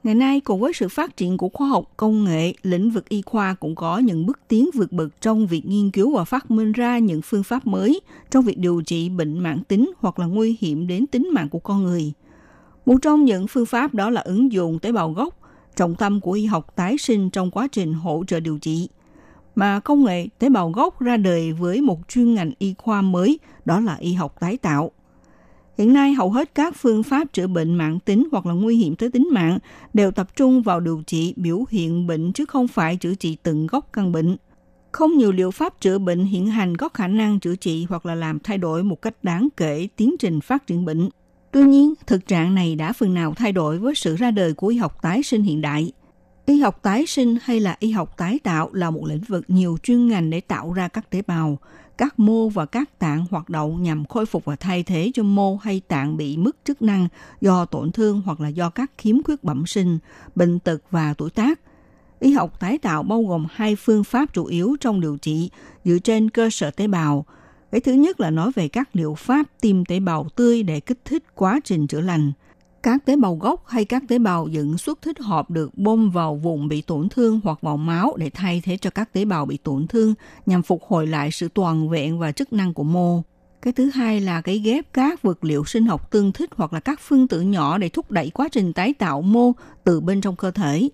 Ngày nay, cùng với sự phát triển của khoa học, công nghệ, lĩnh vực y khoa cũng có những bước tiến vượt bậc trong việc nghiên cứu và phát minh ra những phương pháp mới trong việc điều trị bệnh mãn tính hoặc là nguy hiểm đến tính mạng của con người. Một trong những phương pháp đó là ứng dụng tế bào gốc, trọng tâm của y học tái sinh trong quá trình hỗ trợ điều trị. Mà công nghệ tế bào gốc ra đời với một chuyên ngành y khoa mới, đó là y học tái tạo. Hiện nay, hầu hết các phương pháp chữa bệnh mạng tính hoặc là nguy hiểm tới tính mạng đều tập trung vào điều trị biểu hiện bệnh chứ không phải chữa trị từng gốc căn bệnh. Không nhiều liệu pháp chữa bệnh hiện hành có khả năng chữa trị hoặc là làm thay đổi một cách đáng kể tiến trình phát triển bệnh. Tuy nhiên, thực trạng này đã phần nào thay đổi với sự ra đời của y học tái sinh hiện đại. Y học tái sinh hay là y học tái tạo là một lĩnh vực nhiều chuyên ngành để tạo ra các tế bào, các mô và các tạng hoạt động nhằm khôi phục và thay thế cho mô hay tạng bị mất chức năng do tổn thương hoặc là do các khiếm khuyết bẩm sinh, bệnh tật và tuổi tác. Y học tái tạo bao gồm hai phương pháp chủ yếu trong điều trị dựa trên cơ sở tế bào. Cái thứ nhất là nói về các liệu pháp tiêm tế bào tươi để kích thích quá trình chữa lành. Các tế bào gốc hay các tế bào dẫn xuất thích hợp được bơm vào vùng bị tổn thương hoặc vào máu để thay thế cho các tế bào bị tổn thương nhằm phục hồi lại sự toàn vẹn và chức năng của mô. Cái thứ hai là cái ghép các vật liệu sinh học tương thích hoặc là các phân tử nhỏ để thúc đẩy quá trình tái tạo mô từ bên trong cơ thể.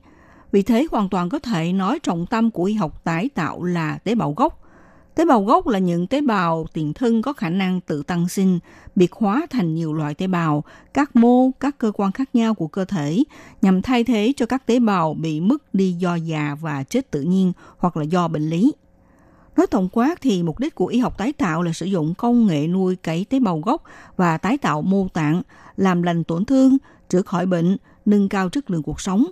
Vì thế hoàn toàn có thể nói trọng tâm của y học tái tạo là tế bào gốc. Tế bào gốc là những tế bào tiền thân có khả năng tự tăng sinh, biệt hóa thành nhiều loại tế bào, các mô, các cơ quan khác nhau của cơ thể nhằm thay thế cho các tế bào bị mất đi do già và chết tự nhiên hoặc là do bệnh lý. Nói tổng quát thì mục đích của y học tái tạo là sử dụng công nghệ nuôi cấy tế bào gốc và tái tạo mô tạng, làm lành tổn thương, chữa khỏi bệnh, nâng cao chất lượng cuộc sống.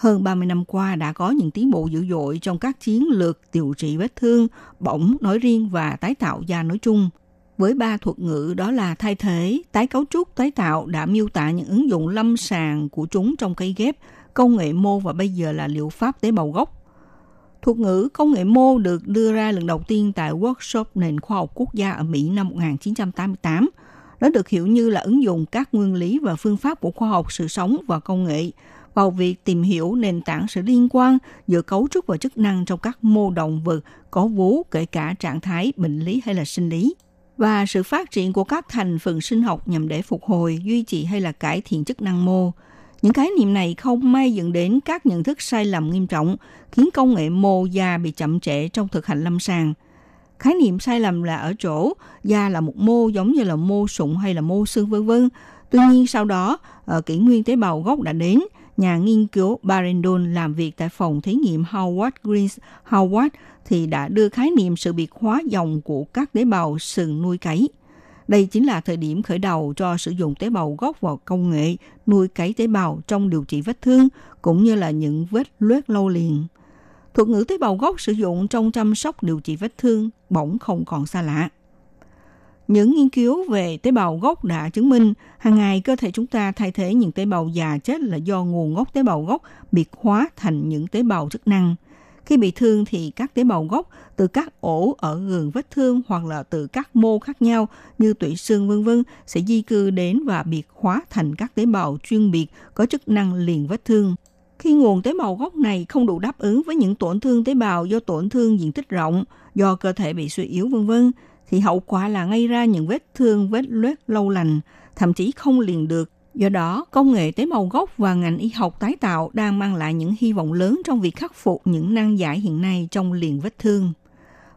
Hơn 30 năm qua đã có những tiến bộ dữ dội trong các chiến lược điều trị vết thương, bỏng nói riêng và tái tạo da nói chung. Với ba thuật ngữ đó là thay thế, tái cấu trúc, tái tạo đã miêu tả những ứng dụng lâm sàng của chúng trong cây ghép, công nghệ mô và bây giờ là liệu pháp tế bào gốc. Thuật ngữ công nghệ mô được đưa ra lần đầu tiên tại workshop nền khoa học quốc gia ở Mỹ năm 1988. Nó được hiểu như là ứng dụng các nguyên lý và phương pháp của khoa học sự sống và công nghệ vào việc tìm hiểu nền tảng sự liên quan giữa cấu trúc và chức năng trong các mô động vật có vú kể cả trạng thái bệnh lý hay là sinh lý và sự phát triển của các thành phần sinh học nhằm để phục hồi, duy trì hay là cải thiện chức năng mô. Những khái niệm này không may dẫn đến các nhận thức sai lầm nghiêm trọng, khiến công nghệ mô da bị chậm trễ trong thực hành lâm sàng. Khái niệm sai lầm là ở chỗ da là một mô giống như là mô sụn hay là mô xương vân vân. Tuy nhiên sau đó, ờ, kỷ nguyên tế bào gốc đã đến, nhà nghiên cứu Barendon làm việc tại phòng thí nghiệm Howard Greens, Howard thì đã đưa khái niệm sự biệt hóa dòng của các tế bào sừng nuôi cấy. Đây chính là thời điểm khởi đầu cho sử dụng tế bào gốc vào công nghệ nuôi cấy tế bào trong điều trị vết thương, cũng như là những vết loét lâu liền. Thuật ngữ tế bào gốc sử dụng trong chăm sóc điều trị vết thương bỗng không còn xa lạ. Những nghiên cứu về tế bào gốc đã chứng minh hàng ngày cơ thể chúng ta thay thế những tế bào già chết là do nguồn gốc tế bào gốc biệt hóa thành những tế bào chức năng. Khi bị thương thì các tế bào gốc từ các ổ ở gần vết thương hoặc là từ các mô khác nhau như tủy xương vân vân sẽ di cư đến và biệt hóa thành các tế bào chuyên biệt có chức năng liền vết thương. Khi nguồn tế bào gốc này không đủ đáp ứng với những tổn thương tế bào do tổn thương diện tích rộng, do cơ thể bị suy yếu vân vân thì hậu quả là gây ra những vết thương, vết loét lâu lành, thậm chí không liền được. Do đó, công nghệ tế bào gốc và ngành y học tái tạo đang mang lại những hy vọng lớn trong việc khắc phục những nan giải hiện nay trong liền vết thương.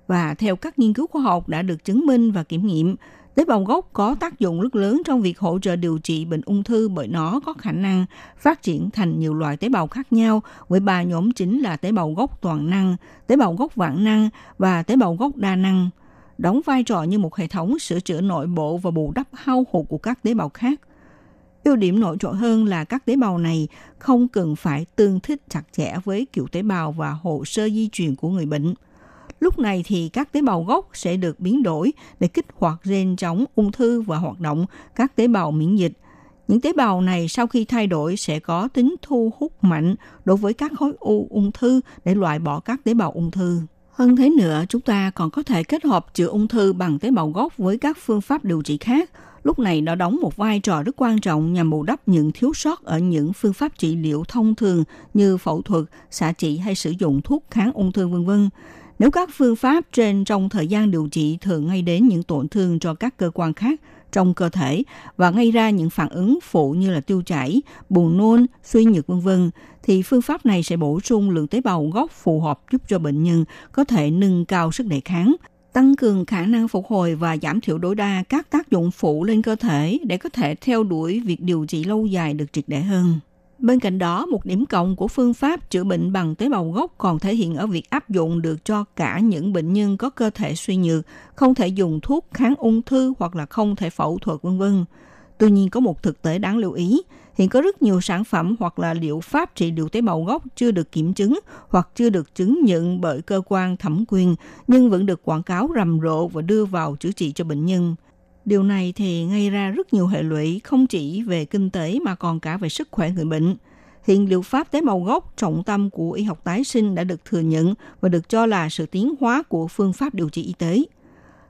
Và theo các nghiên cứu khoa học đã được chứng minh và kiểm nghiệm, tế bào gốc có tác dụng rất lớn trong việc hỗ trợ điều trị bệnh ung thư bởi nó có khả năng phát triển thành nhiều loại tế bào khác nhau với ba nhóm chính là tế bào gốc toàn năng, tế bào gốc vạn năng và tế bào gốc đa năng – đóng vai trò như một hệ thống sửa chữa nội bộ và bù đắp hao hụt của các tế bào khác. Ưu điểm nổi trội hơn là các tế bào này không cần phải tương thích chặt chẽ với kiểu tế bào và hồ sơ di truyền của người bệnh. Lúc này thì các tế bào gốc sẽ được biến đổi để kích hoạt gen chống ung thư và hoạt động các tế bào miễn dịch. Những tế bào này sau khi thay đổi sẽ có tính thu hút mạnh đối với các khối u ung thư để loại bỏ các tế bào ung thư. Hơn thế nữa, chúng ta còn có thể kết hợp chữa ung thư bằng tế bào gốc với các phương pháp điều trị khác. Lúc này nó đóng một vai trò rất quan trọng nhằm bù đắp những thiếu sót ở những phương pháp trị liệu thông thường như phẫu thuật, xạ trị hay sử dụng thuốc kháng ung thư vân vân. Nếu các phương pháp trên trong thời gian điều trị thường gây đến những tổn thương cho các cơ quan khác trong cơ thể và gây ra những phản ứng phụ như là tiêu chảy, buồn nôn, suy nhược vân vân thì phương pháp này sẽ bổ sung lượng tế bào gốc phù hợp giúp cho bệnh nhân có thể nâng cao sức đề kháng, tăng cường khả năng phục hồi và giảm thiểu tối đa các tác dụng phụ lên cơ thể để có thể theo đuổi việc điều trị lâu dài được triệt để hơn. Bên cạnh đó, một điểm cộng của phương pháp chữa bệnh bằng tế bào gốc còn thể hiện ở việc áp dụng được cho cả những bệnh nhân có cơ thể suy nhược, không thể dùng thuốc kháng ung thư hoặc là không thể phẫu thuật vân vân. Tuy nhiên có một thực tế đáng lưu ý, hiện có rất nhiều sản phẩm hoặc là liệu pháp trị liệu tế bào gốc chưa được kiểm chứng hoặc chưa được chứng nhận bởi cơ quan thẩm quyền nhưng vẫn được quảng cáo rầm rộ và đưa vào chữa trị cho bệnh nhân. Điều này thì gây ra rất nhiều hệ lụy không chỉ về kinh tế mà còn cả về sức khỏe người bệnh. Hiện liệu pháp tế bào gốc trọng tâm của y học tái sinh đã được thừa nhận và được cho là sự tiến hóa của phương pháp điều trị y tế.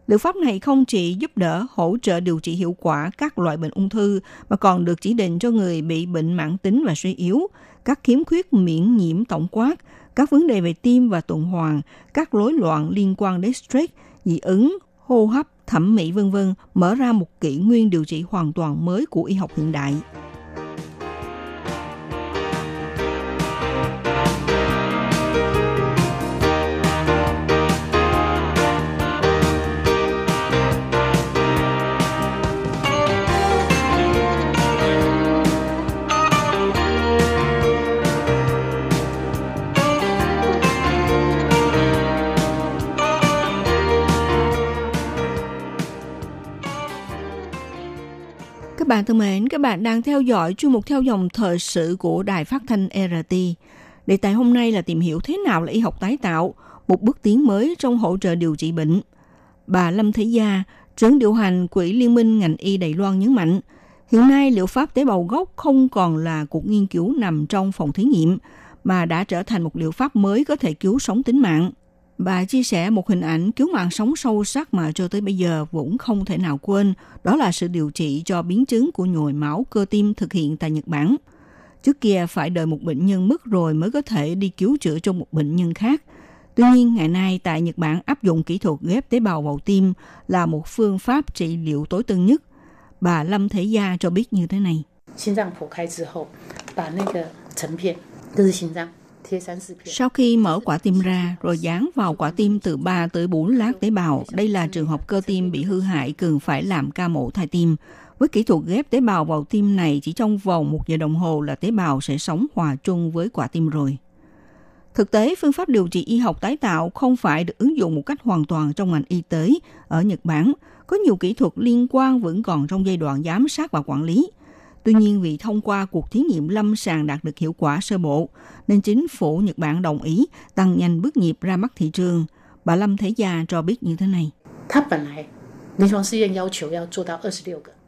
Liệu pháp này không chỉ giúp đỡ hỗ trợ điều trị hiệu quả các loại bệnh ung thư mà còn được chỉ định cho người bị bệnh mãn tính và suy yếu, các khiếm khuyết miễn nhiễm tổng quát, các vấn đề về tim và tuần hoàn, các rối loạn liên quan đến stress, dị ứng, hô hấp, thẩm mỹ vân vân, mở ra một kỷ nguyên điều trị hoàn toàn mới của y học hiện đại. Bạn thân mến, các bạn đang theo dõi chuyên mục theo dòng thời sự của Đài Phát thanh RT. Đề tài hôm nay là tìm hiểu thế nào là y học tái tạo, một bước tiến mới trong hỗ trợ điều trị bệnh. Bà Lâm Thế Gia, trưởng điều hành Quỹ Liên minh ngành y Đài Loan nhấn mạnh, hiện nay liệu pháp tế bào gốc không còn là cuộc nghiên cứu nằm trong phòng thí nghiệm, mà đã trở thành một liệu pháp mới có thể cứu sống tính mạng. Bà chia sẻ một hình ảnh cứu mạng sống sâu sắc mà cho tới bây giờ vẫn không thể nào quên, đó là sự điều trị cho biến chứng của nhồi máu cơ tim thực hiện tại Nhật Bản. Trước kia phải đợi một bệnh nhân mất rồi mới có thể đi cứu chữa cho một bệnh nhân khác. Tuy nhiên, ngày nay tại Nhật Bản áp dụng kỹ thuật ghép tế bào vào tim là một phương pháp trị liệu tối tân nhất. Bà Lâm Thế Gia cho biết như thế này. 心脏剖开之后，把那个成片，这是心脏，贴三四片。 sau khi mở quả tim ra rồi dán vào quả tim từ 3 tới 4 lát tế bào, đây là trường hợp cơ tim bị hư hại cần phải làm ca mổ thai tim. Với kỹ thuật ghép tế bào vào tim này chỉ trong vòng một giờ đồng hồ là tế bào sẽ sống hòa chung với quả tim rồi. Thực tế, phương pháp điều trị y học tái tạo không phải được ứng dụng một cách hoàn toàn trong ngành y tế ở Nhật Bản. Có nhiều kỹ thuật liên quan vẫn còn trong giai đoạn giám sát và quản lý. Tuy nhiên vì thông qua cuộc thí nghiệm lâm sàng đạt được hiệu quả sơ bộ, nên chính phủ Nhật Bản đồng ý tăng nhanh bước nhịp ra mắt thị trường. Bà Lâm Thế Gia cho biết như thế này.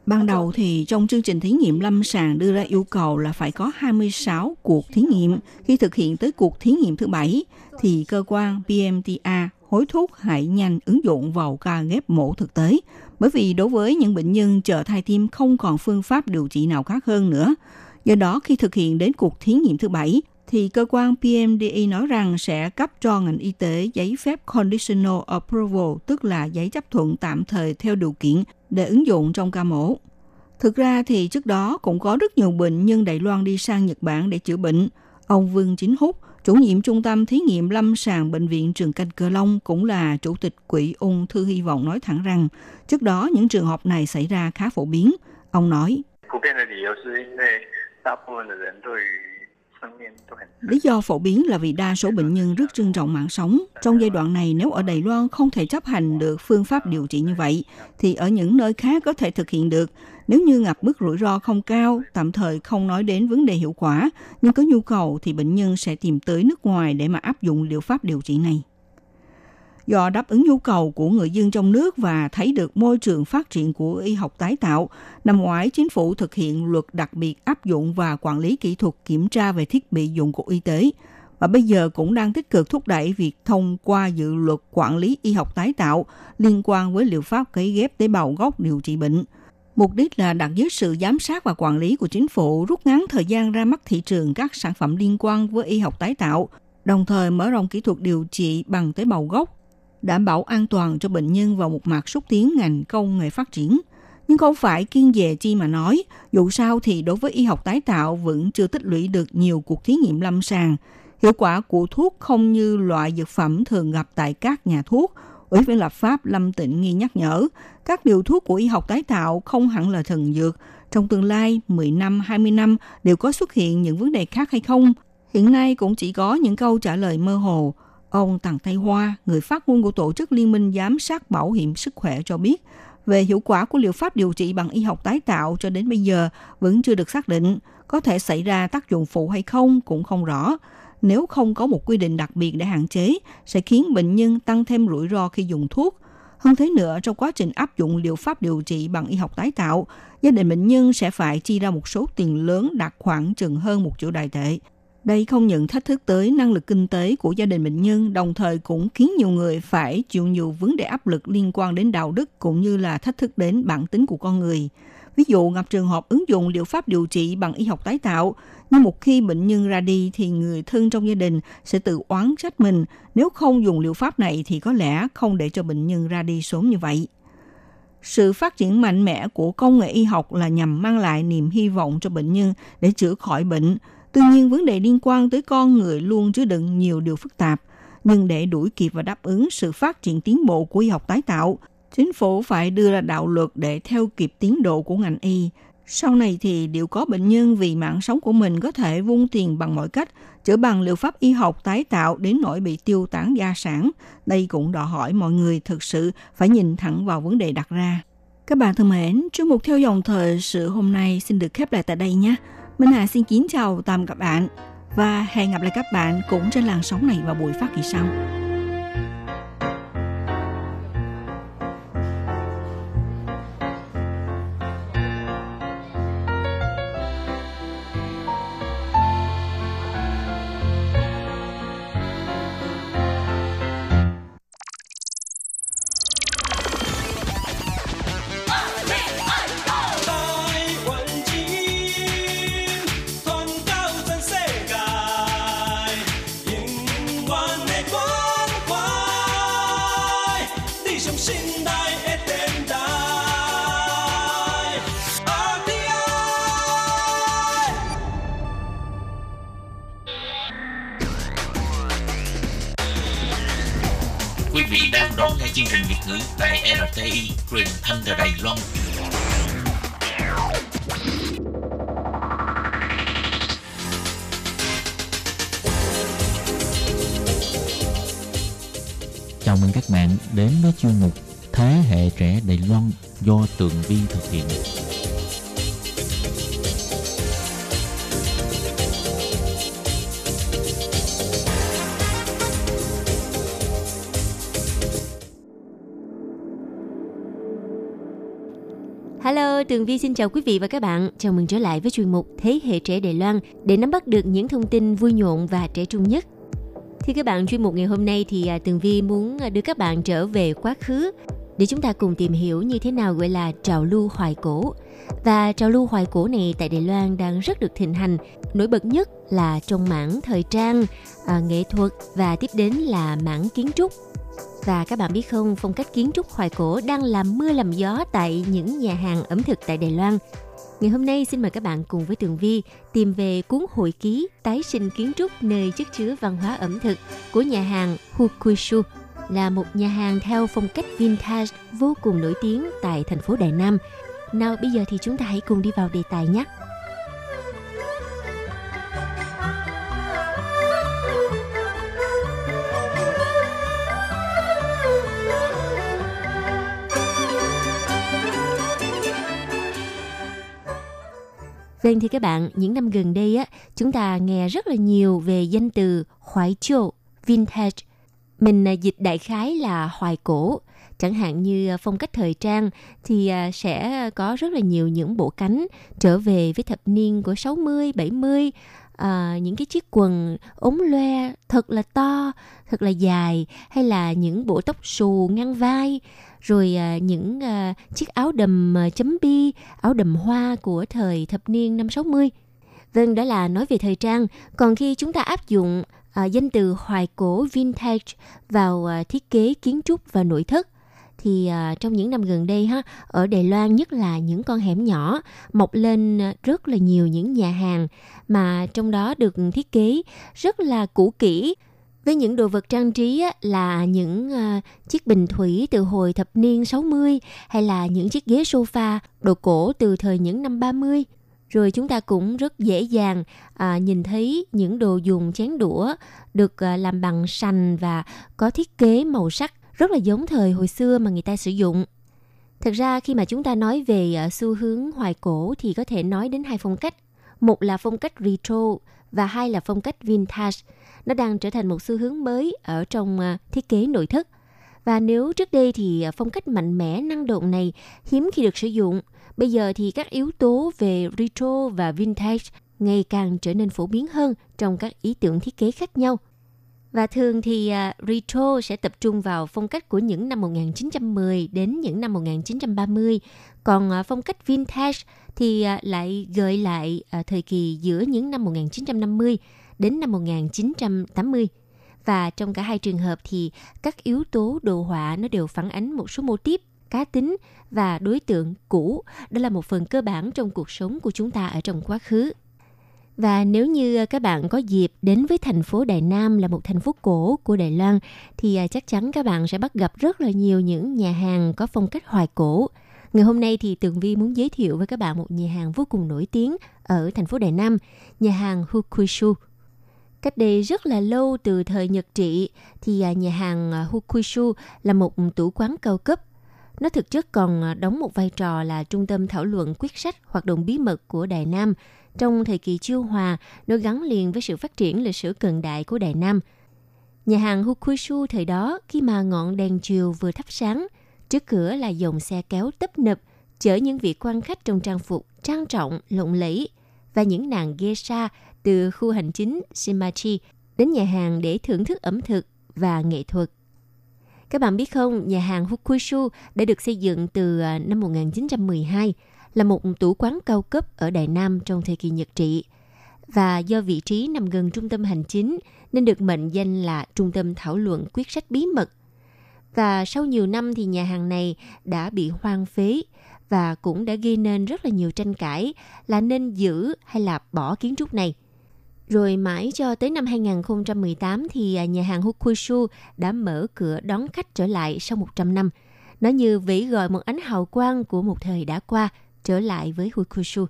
Ban đầu thì trong chương trình thí nghiệm lâm sàng đưa ra yêu cầu là phải có 26 cuộc thí nghiệm. Khi thực hiện tới cuộc thí nghiệm thứ bảy thì cơ quan PMTA hối thúc hãy nhanh ứng dụng vào ca ghép mổ thực tế bởi vì đối với những bệnh nhân chờ thai tim không còn phương pháp điều trị nào khác hơn nữa. Do đó khi thực hiện đến cuộc thí nghiệm thứ bảy, thì cơ quan PMDA nói rằng sẽ cấp cho ngành y tế giấy phép Conditional Approval, tức là giấy chấp thuận tạm thời theo điều kiện để ứng dụng trong ca mổ. Thực ra thì trước đó cũng có rất nhiều bệnh nhân Đài Loan đi sang Nhật Bản để chữa bệnh. Ông Vương Chính Húc, Chủ nhiệm Trung tâm Thí nghiệm Lâm sàng Bệnh viện Trường Canh Cờ Long cũng là Chủ tịch Quỹ ung thư hy vọng nói thẳng rằng trước đó những trường hợp này xảy ra khá phổ biến. Ông nói, Lý do phổ biến là vì đa số bệnh nhân rất trân trọng mạng sống. Trong giai đoạn này, nếu ở Đài Loan không thể chấp hành được phương pháp điều trị như vậy, thì ở những nơi khác có thể thực hiện được. Nếu như ngập mức rủi ro không cao, tạm thời không nói đến vấn đề hiệu quả, nhưng có nhu cầu thì bệnh nhân sẽ tìm tới nước ngoài để mà áp dụng liệu pháp điều trị này. Do đáp ứng nhu cầu của người dân trong nước và thấy được môi trường phát triển của y học tái tạo, năm ngoái chính phủ thực hiện luật đặc biệt áp dụng và quản lý kỹ thuật kiểm tra về thiết bị dụng cụ y tế và bây giờ cũng đang tích cực thúc đẩy việc thông qua dự luật quản lý y học tái tạo liên quan với liệu pháp cấy ghép tế bào gốc điều trị bệnh. Mục đích là đặt dưới sự giám sát và quản lý của chính phủ rút ngắn thời gian ra mắt thị trường các sản phẩm liên quan với y học tái tạo, đồng thời mở rộng kỹ thuật điều trị bằng tế bào gốc, đảm bảo an toàn cho bệnh nhân và một mặt xúc tiến ngành công nghệ phát triển. Nhưng không phải kiên về chi mà nói, dù sao thì đối với y học tái tạo vẫn chưa tích lũy được nhiều cuộc thí nghiệm lâm sàng. Hiệu quả của thuốc không như loại dược phẩm thường gặp tại các nhà thuốc. Ủy viên lập pháp Lâm Tịnh Nghi nhắc nhở, các liều thuốc của y học tái tạo không hẳn là thần dược. Trong tương lai, 10 năm, 20 năm đều có xuất hiện những vấn đề khác hay không? Hiện nay cũng chỉ có những câu trả lời mơ hồ. Ông Tằng Tây Hoa, người phát ngôn của Tổ chức Liên minh Giám sát Bảo hiểm Sức khỏe cho biết, về hiệu quả của liệu pháp điều trị bằng y học tái tạo cho đến bây giờ vẫn chưa được xác định. Có thể xảy ra tác dụng phụ hay không cũng không rõ. Nếu không có một quy định đặc biệt để hạn chế, sẽ khiến bệnh nhân tăng thêm rủi ro khi dùng thuốc. Hơn thế nữa, trong quá trình áp dụng liệu pháp điều trị bằng y học tái tạo, gia đình bệnh nhân sẽ phải chi ra một số tiền lớn đạt khoảng chừng hơn một triệu đài tệ. Đây không những thách thức tới năng lực kinh tế của gia đình bệnh nhân, đồng thời cũng khiến nhiều người phải chịu nhiều vấn đề áp lực liên quan đến đạo đức cũng như là thách thức đến bản tính của con người. Ví dụ gặp trường hợp ứng dụng liệu pháp điều trị bằng y học tái tạo, nhưng một khi bệnh nhân ra đi thì người thân trong gia đình sẽ tự oán trách mình, nếu không dùng liệu pháp này thì có lẽ không để cho bệnh nhân ra đi sớm như vậy. Sự phát triển mạnh mẽ của công nghệ y học là nhằm mang lại niềm hy vọng cho bệnh nhân để chữa khỏi bệnh. Tuy nhiên, vấn đề liên quan tới con người luôn chứa đựng nhiều điều phức tạp. Nhưng để đuổi kịp và đáp ứng sự phát triển tiến bộ của y học tái tạo, chính phủ phải đưa ra đạo luật để theo kịp tiến độ của ngành y. Sau này thì đều có bệnh nhân vì mạng sống của mình có thể vung tiền bằng mọi cách, chữa bằng liệu pháp y học tái tạo đến nỗi bị tiêu tán gia sản. Đây cũng đòi hỏi mọi người thực sự phải nhìn thẳng vào vấn đề đặt ra. Các bạn thân mến, chuyên mục theo dòng thời sự hôm nay xin được khép lại tại đây nhé. Minh Hà xin kính chào tạm các bạn và hẹn gặp lại các bạn cũng trên làn sóng này vào buổi phát kỳ sau. Chuyên mục Thế hệ trẻ Đài Loan do Tường Vi thực hiện. Hello, Tường Vi xin chào quý vị và các bạn. Chào mừng trở lại với chuyên mục Thế hệ trẻ Đài Loan để nắm bắt được những thông tin vui nhộn và trẻ trung nhất. Thì các bạn, chuyên mục ngày hôm nay thì à, Tường Vi muốn à, đưa các bạn trở về quá khứ để chúng ta cùng tìm hiểu như thế nào gọi là trào lưu hoài cổ. Và trào lưu hoài cổ này tại Đài Loan đang rất được thịnh hành. Nổi bật nhất là trong mảng thời trang, à, nghệ thuật và tiếp đến là mảng kiến trúc. Và các bạn biết không, phong cách kiến trúc hoài cổ đang làm mưa làm gió tại những nhà hàng ẩm thực tại Đài Loan. Ngày hôm nay xin mời các bạn cùng với Tường Vi tìm về cuốn hội ký tái sinh kiến trúc nơi chất chứa văn hóa ẩm thực của nhà hàng Hukushu là một nhà hàng theo phong cách vintage vô cùng nổi tiếng tại thành phố Đài Nam. Nào, bây giờ thì chúng ta hãy cùng đi vào đề tài nhé. Vâng thì các bạn, những năm gần đây á, chúng ta nghe rất là nhiều về danh từ hoài chiêu, vintage. Mình à, dịch đại khái là hoài cổ. Chẳng hạn như à, phong cách thời trang thì à, sẽ có rất là nhiều những bộ cánh trở về với thập niên của 60, 70, uh, những cái chiếc quần ống loe thật là to, thật là dài hay là những bộ tóc xù ngang vai rồi uh, những uh, chiếc áo đầm uh, chấm bi, áo đầm hoa của thời thập niên năm 60. Vâng, đó là nói về thời trang. Còn khi chúng ta áp dụng à, danh từ hoài cổ vintage vào à, thiết kế kiến trúc và nội thất thì à, trong những năm gần đây ha ở Đài Loan nhất là những con hẻm nhỏ mọc lên rất là nhiều những nhà hàng mà trong đó được thiết kế rất là cũ kỹ với những đồ vật trang trí là những à, chiếc bình thủy từ hồi thập niên 60 hay là những chiếc ghế sofa đồ cổ từ thời những năm 30. Rồi chúng ta cũng rất dễ dàng à, nhìn thấy những đồ dùng chén đũa được à, làm bằng sành và có thiết kế màu sắc rất là giống thời hồi xưa mà người ta sử dụng. Thật ra khi mà chúng ta nói về ờ, xu hướng hoài cổ thì có thể nói đến hai phong cách. Một là phong cách retro và hai là phong cách vintage nó đang trở thành một xu hướng mới ở trong ờ, thiết kế nội thất. Và nếu trước đây thì ờ, phong cách mạnh mẽ năng động này hiếm khi được sử dụng, bây giờ thì các yếu tố về retro và vintage ngày càng trở nên phổ biến hơn trong các ý tưởng thiết kế khác nhau. Và thường thì à, uh, retro sẽ tập trung vào phong cách của những năm 1910 đến những năm 1930, còn uh, phong cách vintage thì uh, lại gợi lại uh, thời kỳ giữa những năm 1950 đến năm 1980. Và trong cả hai trường hợp thì các yếu tố đồ họa nó đều phản ánh một số mô típ cá tính và đối tượng cũ. Đó là một phần cơ bản trong cuộc sống của chúng ta ở trong quá khứ. Và nếu như ờ, các bạn có dịp đến với thành phố Đài Nam là một thành phố cổ của Đài Loan thì ờ, chắc chắn các bạn sẽ bắt gặp rất là nhiều những nhà hàng có phong cách hoài cổ. Ngày hôm nay thì Tường Vi muốn giới thiệu với các bạn một nhà hàng vô cùng nổi tiếng ở thành phố Đài Nam, nhà hàng Hukushu. Cách đây rất là lâu từ thời Nhật trị thì ờ, nhà hàng Hukushu là một tủ quán cao cấp. Nó thực chất còn đóng một vai trò là trung tâm thảo luận quyết sách hoạt động bí mật của Đài Nam trong thời kỳ chiêu hòa, nó gắn liền với sự phát triển lịch sử cận đại của Đài Nam. Nhà hàng Hukushu thời đó khi mà ngọn đèn chiều vừa thắp sáng, trước cửa là dòng xe kéo tấp nập chở những vị quan khách trong trang phục trang trọng, lộng lẫy và những nàng geisha từ khu hành chính Shimachi đến nhà hàng để thưởng thức ẩm thực và nghệ thuật. Các bạn biết không, nhà hàng Hukushu đã được xây dựng từ à, năm 1912, là một tủ quán cao cấp ở Đại Nam trong thời kỳ Nhật trị. Và do vị trí nằm gần trung tâm hành chính, nên được mệnh danh là trung tâm thảo luận quyết sách bí mật. Và sau nhiều năm thì nhà hàng này đã bị hoang phế và cũng đã gây nên rất là nhiều tranh cãi là nên giữ hay là bỏ kiến trúc này. Rồi mãi cho tới năm 2018 thì nhà hàng Hukushu đã mở cửa đón khách trở lại sau 100 năm. Nó như vĩ gọi một ánh hào quang của một thời đã qua trở lại với Hukushu.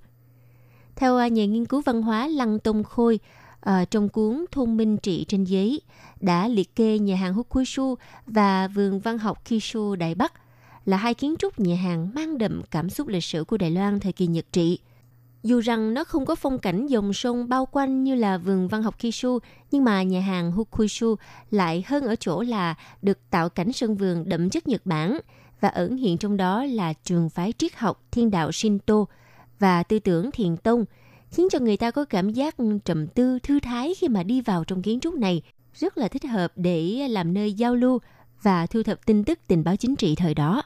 Theo à, nhà nghiên cứu văn hóa Lăng Tông Khôi, à, trong cuốn Thôn Minh Trị trên giấy đã liệt kê nhà hàng Hukushu và vườn văn học Kishu Đại Bắc là hai kiến trúc nhà hàng mang đậm cảm xúc lịch sử của Đài Loan thời kỳ Nhật trị. Dù rằng nó không có phong cảnh dòng sông bao quanh như là vườn văn học Kishu, nhưng mà nhà hàng Hukushu lại hơn ở chỗ là được tạo cảnh sân vườn đậm chất Nhật Bản và ẩn hiện trong đó là trường phái triết học thiên đạo Shinto và tư tưởng thiền tông, khiến cho người ta có cảm giác trầm tư thư thái khi mà đi vào trong kiến trúc này, rất là thích hợp để làm nơi giao lưu và thu thập tin tức tình báo chính trị thời đó.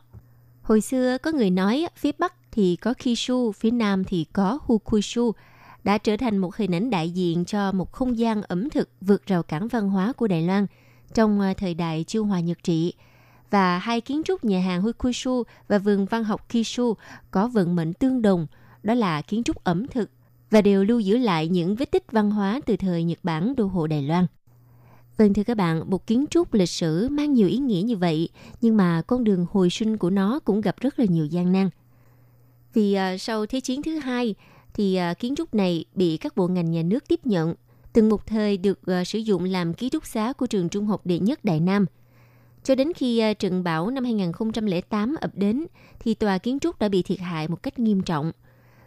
Hồi xưa có người nói phía Bắc thì có Kishu, phía Nam thì có Hukushu, đã trở thành một hình ảnh đại diện cho một không gian ẩm thực vượt rào cản văn hóa của Đài Loan trong à, thời đại chiêu hòa nhật trị. Và hai kiến trúc nhà hàng Huikushu và vườn văn học Kishu có vận mệnh tương đồng, đó là kiến trúc ẩm thực và đều lưu giữ lại những vết tích văn hóa từ thời Nhật Bản đô hộ Đài Loan. Vâng thưa các bạn, một kiến trúc lịch sử mang nhiều ý nghĩa như vậy, nhưng mà con đường hồi sinh của nó cũng gặp rất là nhiều gian nan. Vì uh, sau Thế chiến thứ hai, thì uh, kiến trúc này bị các bộ ngành nhà nước tiếp nhận, từng một thời được uh, sử dụng làm ký túc xá của trường trung học đệ nhất Đại Nam. Cho đến khi à, trận bão năm 2008 ập đến, thì tòa kiến trúc đã bị thiệt hại một cách nghiêm trọng.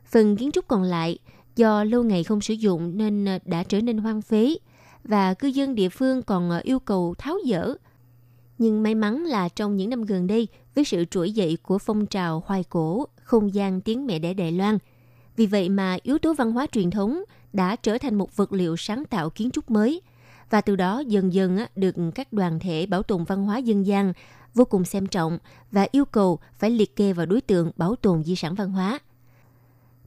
Phần kiến trúc còn lại do lâu ngày không sử dụng nên à, đã trở nên hoang phế, và cư dân địa phương còn à, yêu cầu tháo dỡ. Nhưng may mắn là trong những năm gần đây, với sự trỗi dậy của phong trào hoài cổ, không gian tiếng mẹ đẻ Đài Loan, vì vậy mà yếu tố văn hóa truyền thống đã trở thành một vật liệu sáng tạo kiến trúc mới và từ đó dần dần được các đoàn thể bảo tồn văn hóa dân gian vô cùng xem trọng và yêu cầu phải liệt kê vào đối tượng bảo tồn di sản văn hóa.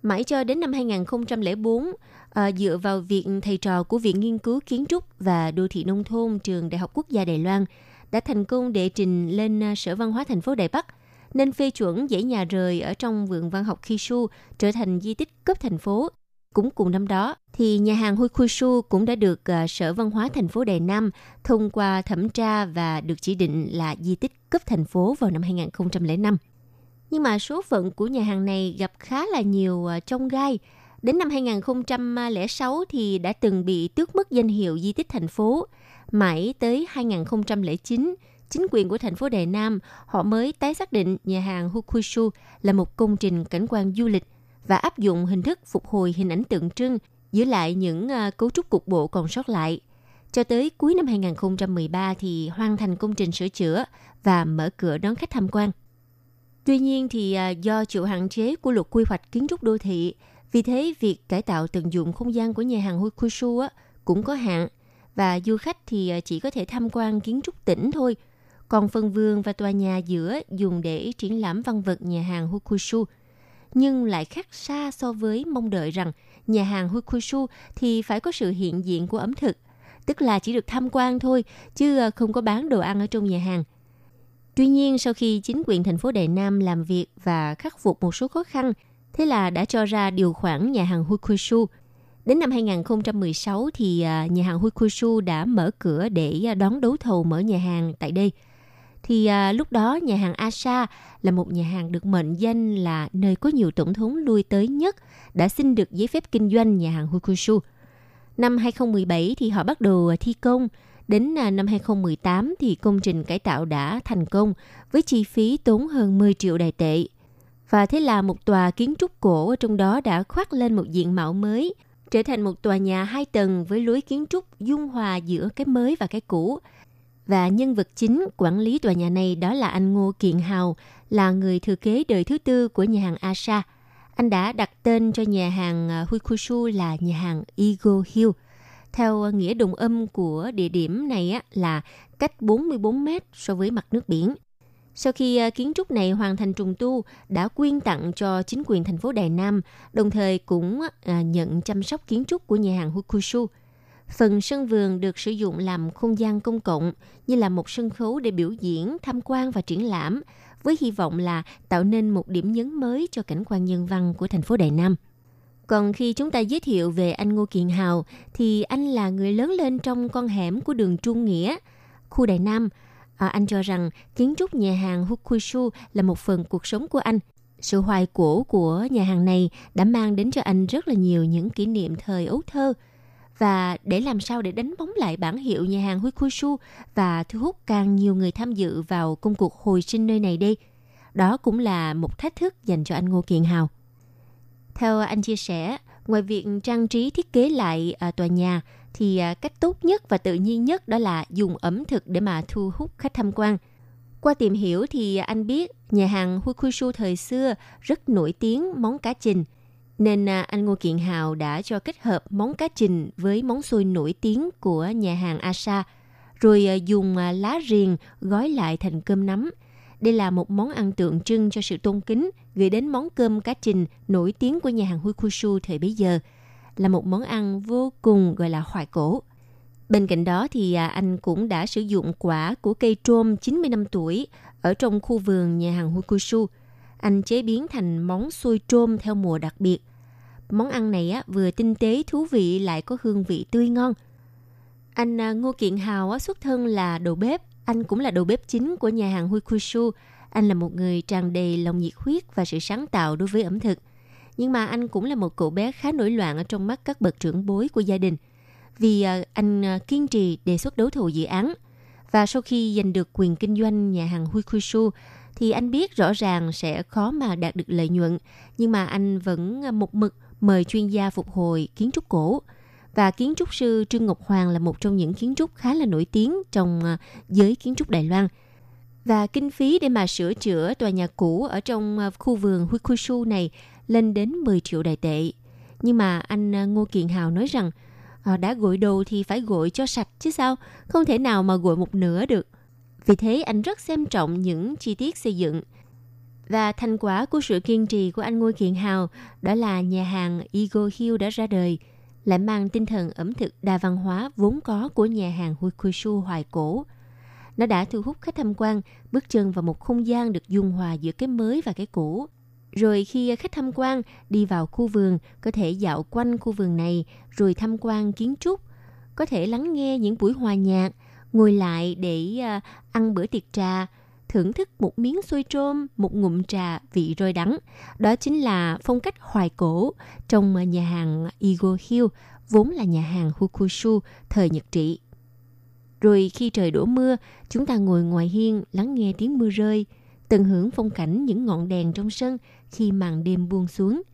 Mãi cho đến năm 2004, à, ờ, dựa vào việc thầy trò của Viện Nghiên cứu Kiến trúc và Đô thị Nông thôn Trường Đại học Quốc gia Đài Loan đã thành công đệ trình lên ờ, Sở Văn hóa thành phố Đài Bắc, nên phê chuẩn dãy nhà rời ở trong vườn văn học Kishu trở thành di tích cấp thành phố. Cũng cùng năm đó, thì nhà hàng Hukushu cũng đã được uh, Sở Văn hóa thành phố Đài Nam thông qua thẩm tra và được chỉ định là di tích cấp thành phố vào năm 2005. Nhưng mà số phận của nhà hàng này gặp khá là nhiều ờ, uh, trong gai Đến năm 2006 thì đã từng bị tước mất danh hiệu di tích thành phố. Mãi tới 2009, chính quyền của thành phố Đài Nam họ mới tái xác định nhà hàng Hukushu là một công trình cảnh quan du lịch và áp dụng hình thức phục hồi hình ảnh tượng trưng giữ lại những ờ, cấu trúc cục bộ còn sót lại. Cho tới cuối năm 2013 thì hoàn thành công trình sửa chữa và mở cửa đón khách tham quan. Tuy nhiên thì ờ, do chịu hạn chế của luật quy hoạch kiến trúc đô thị vì thế, việc cải tạo tận dụng không gian của nhà hàng Hukushu cũng có hạn và du khách thì ờ, chỉ có thể tham quan kiến trúc tỉnh thôi. Còn phần vườn và tòa nhà giữa dùng để triển lãm văn vật nhà hàng Hukushu. Nhưng lại khác xa so với mong đợi rằng nhà hàng Hukushu thì phải có sự hiện diện của ẩm thực. Tức là chỉ được tham quan thôi, chứ ờ, không có bán đồ ăn ở trong nhà hàng. Tuy nhiên, sau khi chính quyền thành phố Đài Nam làm việc và khắc phục một số khó khăn Thế là đã cho ra điều khoản nhà hàng Hukushu. Đến năm 2016 thì ờ, nhà hàng Hukushu đã mở cửa để ờ, đón đấu thầu mở nhà hàng tại đây. Thì à, lúc đó nhà hàng Asa là một nhà hàng được mệnh danh là nơi có nhiều tổng thống lui tới nhất đã xin được giấy phép kinh doanh nhà hàng Hukushu. Năm 2017 thì họ bắt đầu thi công. Đến à, năm 2018 thì công trình cải tạo đã thành công với chi phí tốn hơn 10 triệu đài tệ. Và thế là một tòa kiến trúc cổ ở trong đó đã khoác lên một diện mạo mới, trở thành một tòa nhà hai tầng với lối kiến trúc dung hòa giữa cái mới và cái cũ. Và nhân vật chính quản lý tòa nhà này đó là anh Ngô Kiện Hào, là người thừa kế đời thứ tư của nhà hàng Asa. Anh đã đặt tên cho nhà hàng à, Huikushu là nhà hàng Eagle Hill. Theo à, nghĩa đồng âm của địa điểm này á, là cách 44 mét so với mặt nước biển. Sau khi à, kiến trúc này hoàn thành trùng tu, đã quyên tặng cho chính quyền thành phố Đài Nam, đồng thời cũng nhận chăm sóc kiến trúc của nhà hàng Hukushu. Phần sân vườn được sử dụng làm không gian công cộng như là một sân khấu để biểu diễn, tham quan và triển lãm, với hy vọng là tạo nên một điểm nhấn mới cho cảnh quan nhân văn của thành phố Đài Nam. Còn khi chúng ta giới thiệu về anh Ngô Kiện Hào, thì anh là người lớn lên trong con hẻm của đường Trung Nghĩa, khu Đài Nam. À, anh cho rằng kiến trúc nhà hàng Hukushu là một phần cuộc sống của anh. Sự hoài cổ của nhà hàng này đã mang đến cho anh rất là nhiều những kỷ niệm thời ấu thơ. Và để làm sao để đánh bóng lại bản hiệu nhà hàng Hukushu và thu hút càng nhiều người tham dự vào công cuộc hồi sinh nơi này đây, đó cũng là một thách thức dành cho anh Ngô Kiện Hào. Theo anh chia sẻ, ngoài việc trang trí thiết kế lại à, tòa nhà, thì à, cách tốt nhất và tự nhiên nhất đó là dùng ẩm thực để mà thu hút khách tham quan. Qua tìm hiểu thì anh biết nhà hàng Hukushu thời xưa rất nổi tiếng món cá trình, nên à, anh Ngô Kiện Hào đã cho kết hợp món cá trình với món xôi nổi tiếng của nhà hàng Asa, rồi à, dùng à, lá riềng gói lại thành cơm nắm. Đây là một món ăn tượng trưng cho sự tôn kính gửi đến món cơm cá trình nổi tiếng của nhà hàng Huikushu thời bấy giờ, là một món ăn vô cùng gọi là hoài cổ. Bên cạnh đó thì anh cũng đã sử dụng quả của cây trôm 90 năm tuổi ở trong khu vườn nhà hàng Huikushu anh chế biến thành món xôi trôm theo mùa đặc biệt. Món ăn này á, vừa tinh tế thú vị lại có hương vị tươi ngon. Anh à, Ngô Kiện Hào á, xuất thân là đầu bếp, anh cũng là đầu bếp chính của nhà hàng Huikushu. Anh là một người tràn đầy lòng nhiệt huyết và sự sáng tạo đối với ẩm thực. Nhưng mà anh cũng là một cậu bé khá nổi loạn ở trong mắt các bậc trưởng bối của gia đình. Vì à, anh à, kiên trì đề xuất đấu thầu dự án. Và sau khi giành được quyền kinh doanh nhà hàng Huikushu, thì anh biết rõ ràng sẽ khó mà đạt được lợi nhuận. Nhưng mà anh vẫn một mực mời chuyên gia phục hồi kiến trúc cổ. Và kiến trúc sư Trương Ngọc Hoàng là một trong những kiến trúc khá là nổi tiếng trong à, giới kiến trúc Đài Loan. Và kinh phí để mà sửa chữa tòa nhà cũ ở trong à, khu vườn Huikushu này lên đến 10 triệu đài tệ. Nhưng mà anh à, Ngô Kiện Hào nói rằng ờ, đã gội đồ thì phải gội cho sạch chứ sao, không thể nào mà gội một nửa được. Vì thế anh rất xem trọng những chi tiết xây dựng – và thành quả của sự kiên trì của anh Ngô Kiện Hào đó là nhà hàng Eagle Hill đã ra đời, lại mang tinh thần ẩm thực đa văn hóa vốn có của nhà hàng Huikushu hoài cổ. Nó đã thu hút khách tham quan bước chân vào một không gian được dung hòa giữa cái mới và cái cũ. Rồi khi khách tham quan đi vào khu vườn, có thể dạo quanh khu vườn này rồi tham quan kiến trúc, có thể lắng nghe những buổi hòa nhạc, ngồi lại để ờ, ăn bữa tiệc trà, thưởng thức một miếng xôi trôm, một ngụm trà vị rơi đắng. Đó chính là phong cách hoài cổ trong ờ, nhà hàng Eagle Hill, vốn là nhà hàng Hukushu thời Nhật trị. Rồi khi trời đổ mưa, chúng ta ngồi ngoài hiên lắng nghe tiếng mưa rơi, tận hưởng phong cảnh những ngọn đèn trong sân khi màn đêm buông xuống –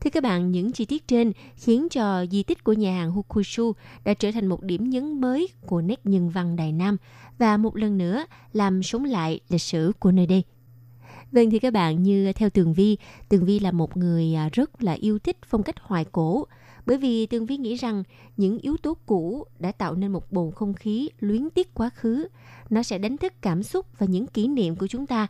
Thưa các bạn, những chi tiết trên khiến cho di tích của nhà hàng Hukushu đã trở thành một điểm nhấn mới của nét nhân văn Đài Nam và một lần nữa làm sống lại lịch sử của nơi đây. Vâng thì các bạn như theo Tường Vi, Tường Vi là một người à, rất là yêu thích phong cách hoài cổ bởi vì Tường Vi nghĩ rằng những yếu tố cũ đã tạo nên một bầu không khí luyến tiếc quá khứ. Nó sẽ đánh thức cảm xúc và những kỷ niệm của chúng ta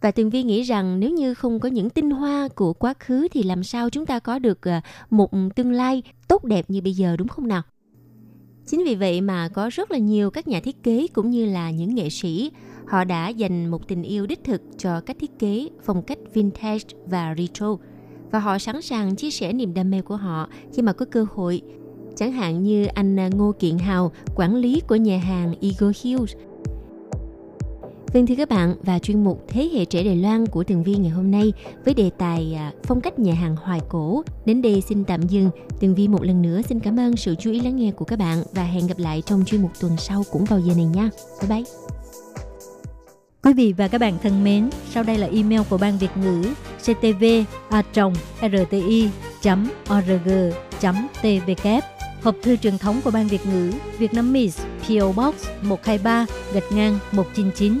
và Tường Vi nghĩ rằng nếu như không có những tinh hoa của quá khứ thì làm sao chúng ta có được ờ, một tương lai tốt đẹp như bây giờ đúng không nào? Chính vì vậy mà có rất là nhiều các nhà thiết kế cũng như là những nghệ sĩ họ đã dành một tình yêu đích thực cho cách thiết kế phong cách vintage và retro và họ sẵn sàng chia sẻ niềm đam mê của họ khi mà có cơ hội. Chẳng hạn như anh ờ, Ngô Kiện Hào, quản lý của nhà hàng Eagle Hills Vâng thưa các bạn và chuyên mục Thế hệ trẻ Đài Loan của Tường Vi ngày hôm nay với đề tài à, phong cách nhà hàng hoài cổ. Đến đây xin tạm dừng. Tường Vi một lần nữa xin cảm ơn sự chú ý lắng nghe của các bạn và hẹn gặp lại trong chuyên mục tuần sau cũng vào giờ này nha. Bye bye. Quý vị và các bạn thân mến, sau đây là email của Ban Việt ngữ ctv a rti org tvk Hộp thư truyền thống của Ban Việt ngữ Việt Nam Miss PO Box 123 gạch ngang 199